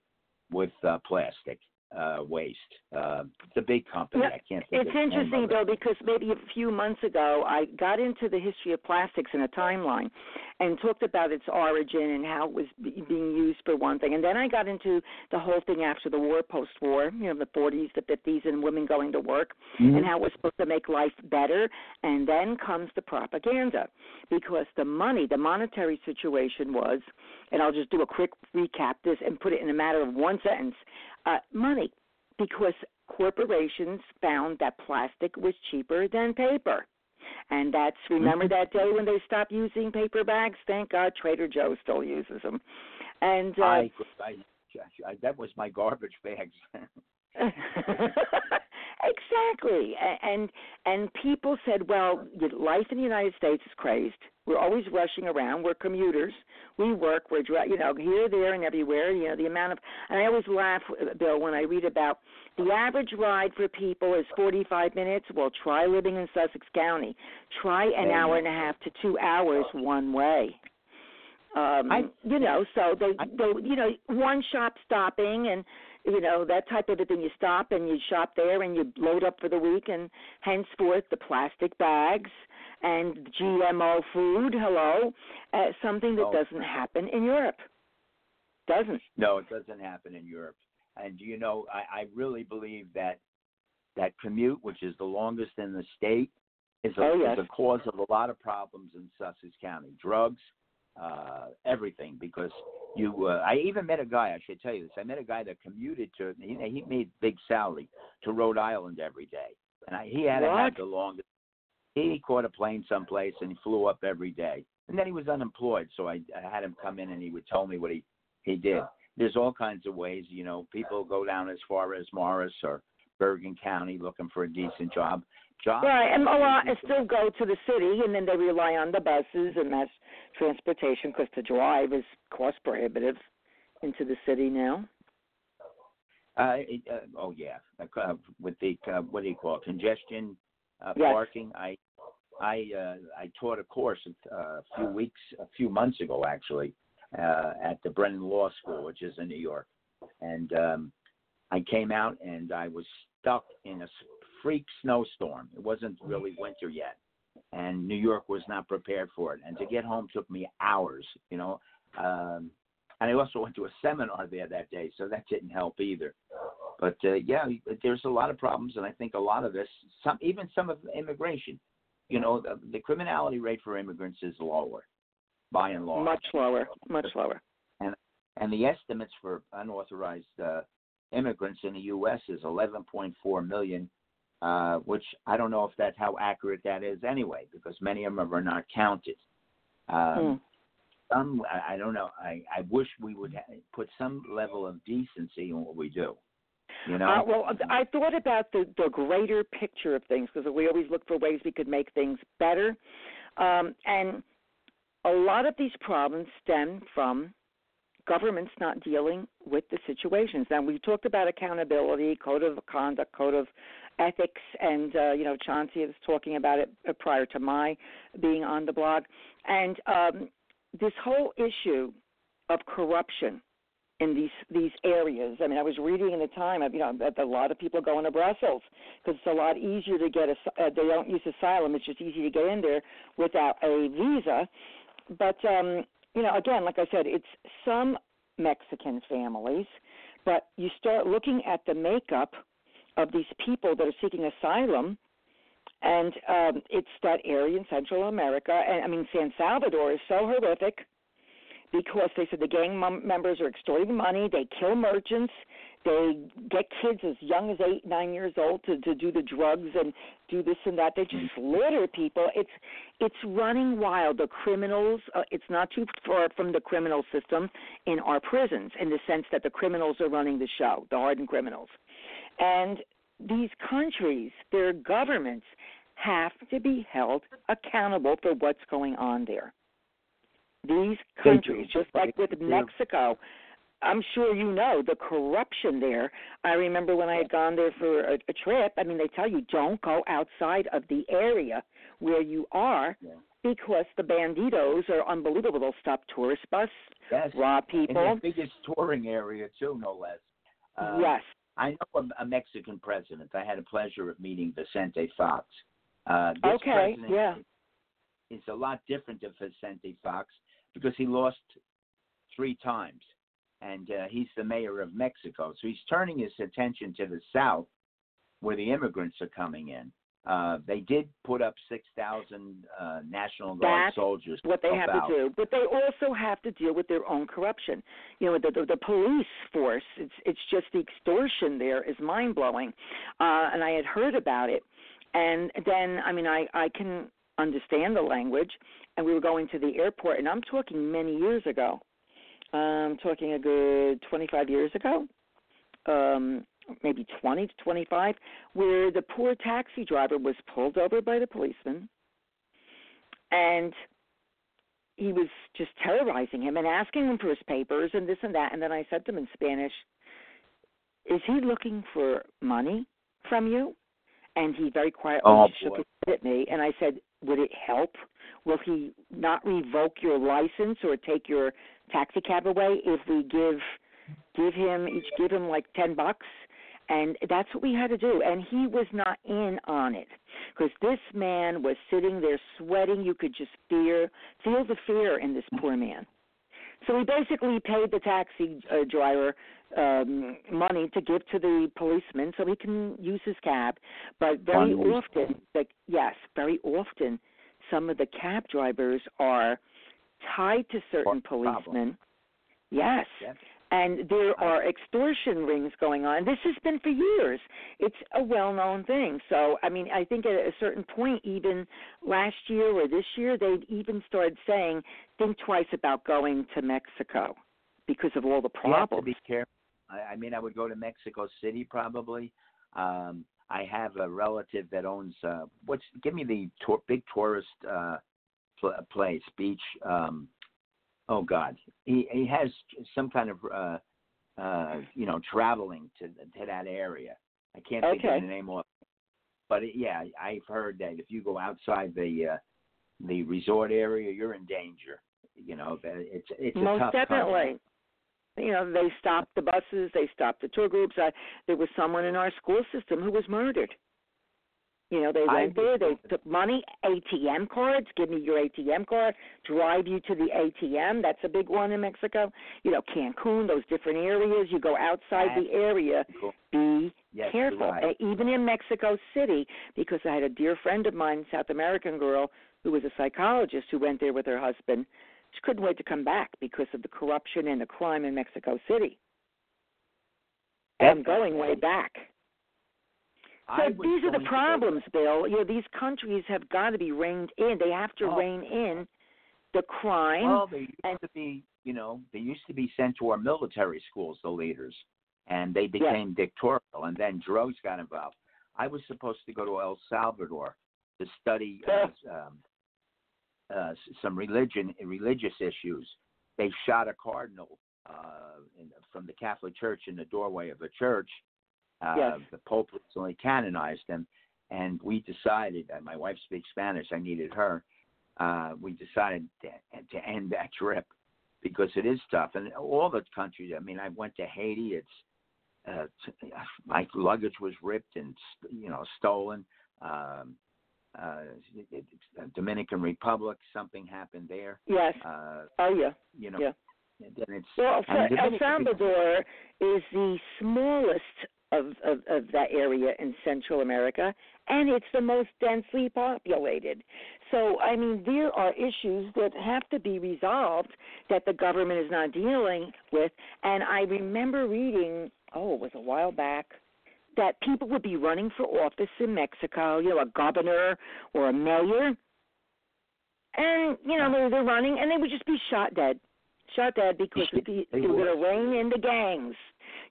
with uh, plastic uh, waste. Uh, it's a big company. Yeah, I can't think It's interesting though because maybe a few months ago I got into the history of plastics in a timeline and talked about its origin and how it was be- being used for one thing, and then I got into the whole thing after the war, post-war, you know, the 40s, the 50s, and women going to work Mhm. and how it was supposed to make life better, and then comes the propaganda because the money, the monetary situation was, and I'll just do a quick recap this and put it in a matter of one sentence, uh, money because corporations found that plastic was cheaper than paper. And that's remember Mhm. that day when they stopped using paper bags? Thank God Trader Joe still uses them. And uh, I, I, I, that was my garbage bags. [laughs] Exactly, and and people said, well, life in the United States is crazed. We're always rushing around. We're commuters. We work. We're you know here, there, and everywhere. You know the amount of. And I always laugh, uh, Bill, when I read about the average ride for people is 45 minutes. Well, try living in Sussex County. Try an hour and a half to two hours one way. Um, I- you know, so they, they, you know, one shop stopping and you know that type of a thing. You stop and you shop there and you load up for the week, and henceforth the plastic bags and GMO food. Hello, uh, something that Oh. doesn't happen in Europe. Doesn't. No, it doesn't happen in Europe. And you know, I, I really believe that that commute, which is the longest in the state, is a, Oh, yes. is a cause of a lot of problems in Sussex County. Drugs, uh, everything. Because you, uh, I even met a guy. I should tell you this. I met a guy that commuted to. He, he made big salary to Rhode Island every day, and I, he had have the longest. He caught a plane someplace and he flew up every day. And then he was unemployed, so I, I had him come in and he would tell me what he he did. There's all kinds of ways, you know. People go down as far as Morris or Bergen County looking for a decent job. Job. Right, and a lot still go to the city, and then they rely on the buses and mass transportation because to drive is cost prohibitive into the city now. Uh, it, uh, oh yeah, uh, with the uh, what do you call it? congestion uh, Yes. parking. I I uh, I taught a course uh, a few weeks, a few months ago actually, uh, at the Brennan Law School, which is in New York, and um, I came out and I was stuck in a freak snowstorm. It wasn't really winter yet, and New York was not prepared for it. And to get home took me hours. You know. Um, and I also went to a seminar there that day, so that didn't help either. But uh, yeah, there's a lot of problems, and I think a lot of this, some even some of immigration, you know, the, the criminality rate for immigrants is lower, by and large. Much lower, much lower. And and the estimates for unauthorized uh, immigrants in the U.S. is 11.4 million, uh, which I don't know if that's how accurate that is anyway, because many of them are not counted. Um, Hmm. some I, don't know. I, I wish we would put some level of decency in what we do. You know. Uh, well, I thought about the the greater picture of things because we always look for ways we could make things better, um, and a lot of these problems stem from governments not dealing with the situations. Now we talked about accountability, code of conduct, code of ethics, and uh, you know Chauncey was talking about it uh, prior to my being on the blog, and um, this whole issue of corruption in these these areas. I mean, I was reading in the time, you know, that a lot of people going to Brussels because it's a lot easier to get a. Uh, they don't use asylum; it's just easy to get in there without a visa. But um, you know, again, like I said, it's some Mexican families, but you start looking at the makeup of these people that are seeking asylum. And um, it's that area in Central America, and I mean San Salvador is so horrific because they said the gang mem- members are extorting money. They kill merchants. They get kids as young as eight, nine years old to to do the drugs and do this and that. They just litter people. It's it's running wild. The criminals. Uh, it's not too far from the criminal system in our prisons, in the sense that the criminals are running the show, the hardened criminals, and these countries, their governments, have to be held accountable for what's going on there these countries, just like with Mexico. do. I'm sure you know the corruption there. I remember when I had gone there for a, a trip. I mean, they tell you don't go outside of the area where you are Yeah. because the banditos are unbelievable. They'll stop tourist bus, yes. In people. the biggest touring area too, no less. Uh, yes. I know a, a Mexican president. I had a pleasure of meeting Vicente Fox. Uh, this Okay, president yeah. is a lot different than Vicente Fox because he lost three times, and uh, he's the mayor of Mexico. So he's turning his attention to the south, where the immigrants are coming in. Uh, they did put up six thousand uh, National Guard That's soldiers. what they have out. to do. But they also have to deal with their own corruption. You know, the the, the police force. It's it's just the extortion there is mind blowing, uh, and I had heard about it. And then, I mean, I I can understand the language, and we were going to the airport, and I'm talking many years ago. I'm talking a good 25 years ago. Um, maybe 20 to 25, where the poor taxi driver was pulled over by the policeman, and he was just terrorizing him and asking him for his papers and this and that. And then I said to him in Spanish, "Is he looking for money from you?" And he very quietly Oh, shook his head at me, and I said, "Would it help? Will he not revoke your license or take your taxi cab away if we give give him each give him like ten bucks?" And that's what we had to do. And he was not in on it because this man was sitting there sweating. You could just fear feel the fear in this poor man. So he basically paid the taxi uh, driver um, money to give to the policeman so he can use his cab. But very often, like yes, very often, some of the cab drivers are tied to certain Problem. policemen. Yes. Yes. And there are extortion rings going on. This has been for years. It's a well known thing. So, I mean, I think at a certain point, even last year or this year, they even started saying, think twice about going to Mexico because of all the You have to problems. be careful. I, I mean, I would go to Mexico City probably. Um, I have a relative that owns. Uh, what's? Give me the tour, big tourist uh, pl- place, beach. Um, oh God, he he has some kind of uh, uh, you know traveling to to that area. I can't think Okay. of the name of. it. But it, yeah, I've heard that if you go outside the uh, the resort area, you're in danger. You know, it's it's a Most tough country. You know, they stopped the buses, they stopped the tour groups. I, there was someone in our school system who was murdered. You know, they I went there, they took money, ATM cards, give me your ATM card, drive you to the ATM. That's a big one in Mexico. You know, Cancun, those different areas. You go outside the area, Cool. be Yes, careful. right. Even in Mexico City, because I had a dear friend of mine, South American girl, who was a psychologist who went there with her husband. She couldn't wait to come back because of the corruption and the crime in Mexico City. And I'm going way back. So these are the going to go- problems, Bill. You know, these countries have got to be reined in. They have to Oh. rein in the crime. Well, they used and- to be, you know, they used to be sent to our military schools, the leaders, and they became dictatorial, and then drugs got involved. I was supposed to go to El Salvador to study uh, um, uh, some religion, religious issues. They shot a cardinal uh, in, from the Catholic Church in the doorway of a church. Uh, Yes. The Pope recently canonized him, and we decided. Uh, my wife speaks Spanish. I needed her uh, we decided to, to end that trip because it is tough. And all the countries, I mean, I went to Haiti. It's uh, t- my luggage was ripped and you know stolen. Um, uh, Dominican Republic, something happened there. yes. Uh, oh, yeah. you know, Yeah. and then it's Well, mean, El Salvador is the smallest of, of, of that area in Central America, and it's the most densely populated. So, I mean, there are issues that have to be resolved that the government is not dealing with. And I remember reading, oh, it was a while back, that people would be running for office in Mexico, you know, a governor or a mayor. And, you know, they're, they're running, and they would just be shot dead shot dead because They- the, they they were going to rein in the gangs.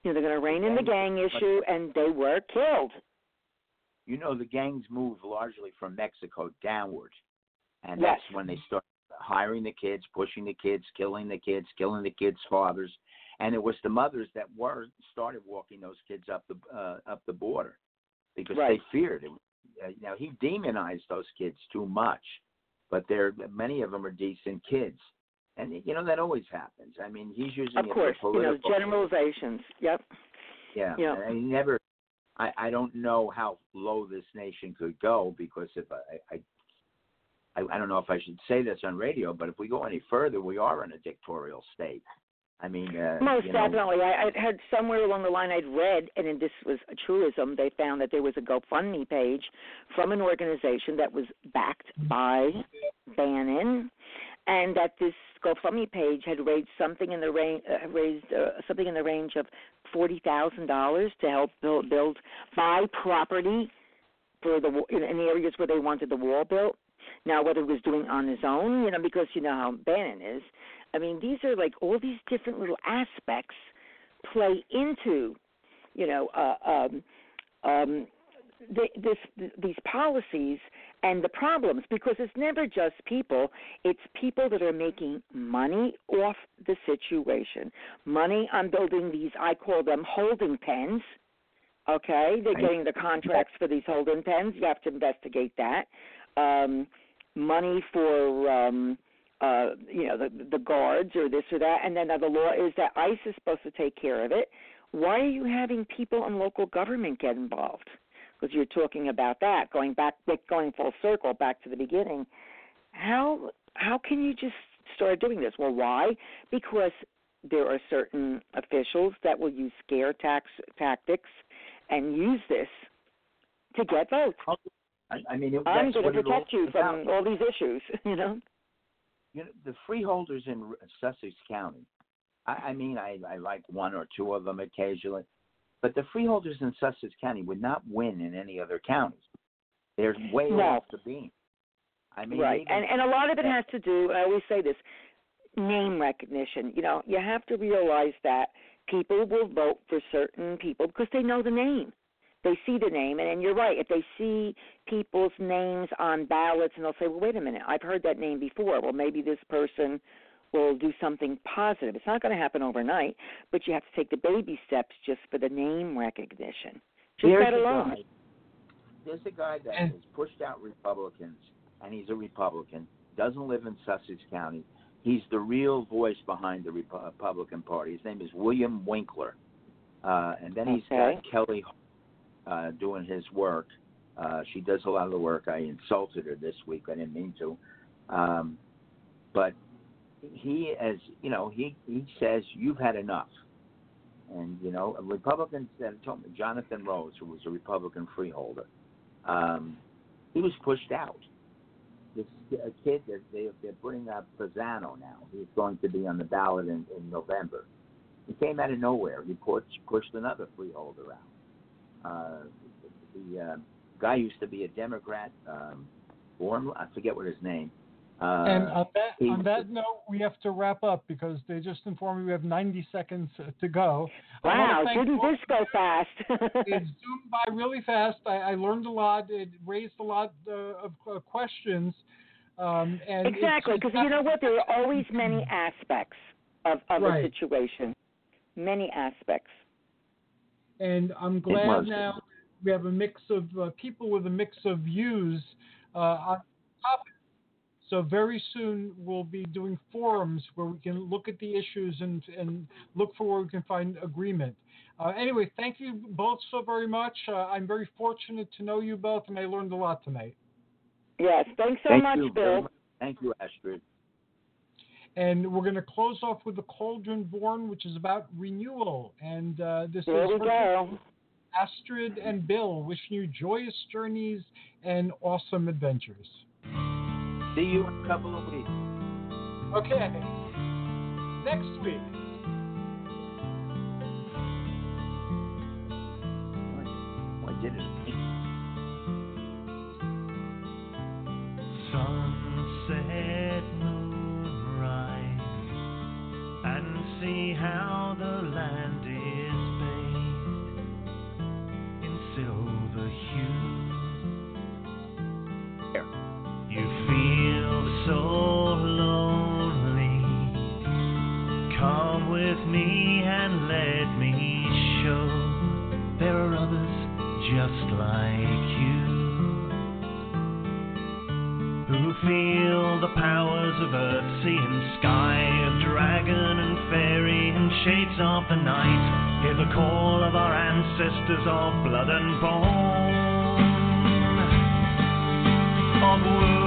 You know, they're going to rein in the gang issue, and they were killed. you know the gangs move largely from Mexico downward, and Yes. that's when they start hiring the kids, pushing the kids, killing the kids, killing the kids' fathers, and it was the mothers that were started walking those kids up the uh, up the border because Right. they feared it. Uh, now he demonized those kids too much, but they're many of them are decent kids, and you know that always happens. I mean, he's using Of course, you know, generalizations. Yep. Yeah, Yeah. I never. I I don't know how low this nation could go because if I I I, I don't know if I should say this on radio, but if we go any further, we are in a dictatorial state. I mean, uh, Most you know, definitely. I, I had somewhere along the line I'd read, and this was a truism. They found that there was a GoFundMe page from an organization that was backed by Bannon, and that this GoFundMe page had raised something in the range, uh, raised uh, something in the range of forty thousand dollars to help build, build, buy property for the in, in areas where they wanted the wall built. Now, whether he was doing on his own, you know, because you know how Bannon is. I mean, these are like all these different little aspects play into, you know, uh, um, um, the, this, these policies and the problems because it's never just people. It's people that are making money off the situation. Money on building these i call them holding pens okay? They're getting the contracts for these holding pens. You have to investigate that. Um money for um uh you know the the guards or this or that and then the law is that ice is supposed to take care of it. Why are you having people in local government get involved? Because you're talking about that going back going full circle back to the beginning. How how can you just start doing this? Well why? Because there are certain officials that will use scare tax tactics and use this to get votes. I, I mean, it, i'm going to protect you from all these issues [laughs] you know you know, the freeholders in Sussex County. I, I mean, I, I like one or two of them occasionally, but the freeholders in Sussex County would not win in any other counties. They're way No. off the beam. I mean, right and and a lot of it has to do i always say this name recognition you know you have to realize that people will vote for certain people because they know the name they see the name and, and you're right if they see people's names on ballots and they'll say well wait a minute i've heard that name before well maybe this person will do something positive it's not going to happen overnight but you have to take the baby steps just for the name recognition just There's that a alone guy- There's a guy that has pushed out Republicans, and he's a Republican. Doesn't live in Sussex County. He's the real voice behind the Republican Party. His name is William Winkler, uh, and then he's Okay. got Kelly uh, doing his work. Uh, she does a lot of the work. I insulted her this week. I didn't mean to, um, but he, as you know, he he says you've had enough. And you know, Republicans that told me Jonathan Rose, who was a Republican freeholder, um, he was pushed out. This a kid that they they're putting up Pisano now. He's going to be on the ballot in, in November. He came out of nowhere. He pushed pushed another freeholder out. Uh, the uh, guy used to be a Democrat. Um, Warren, I forget what his name. Uh, and on that, he- on that note, we have to wrap up because they just informed me we have 90 seconds uh, to go. Wow didn't this go fast [laughs] it zoomed by really fast. I, I learned a lot. It raised a lot uh, of uh, questions. Um, and Exactly, because you know what? There are always many aspects of, of Right. a situation. Many aspects. And I'm glad now we have a mix of uh, people with a mix of views uh, on topic. So very soon we'll be doing forums where we can look at the issues and and look for where we can find agreement. Uh, anyway, thank you both so very much. Uh, I'm very fortunate to know you both, and I learned a lot tonight. Yes, thanks so thank much, you very Bill. much. Thank you, Astrid. And we're going to close off with the Cauldron Born, which is about renewal. And uh, this There is we go. Astrid and Bill wishing you joyous journeys and awesome adventures. See you in a couple of weeks. Okay. Next week. Why did it? Sunset how the land is bathed in silver hue. You feel so lonely. Come with me and let me show there are others just like you who feel the powers of earth, sea and sky, shades of the night. Hear the call of our ancestors of blood and bone, of womb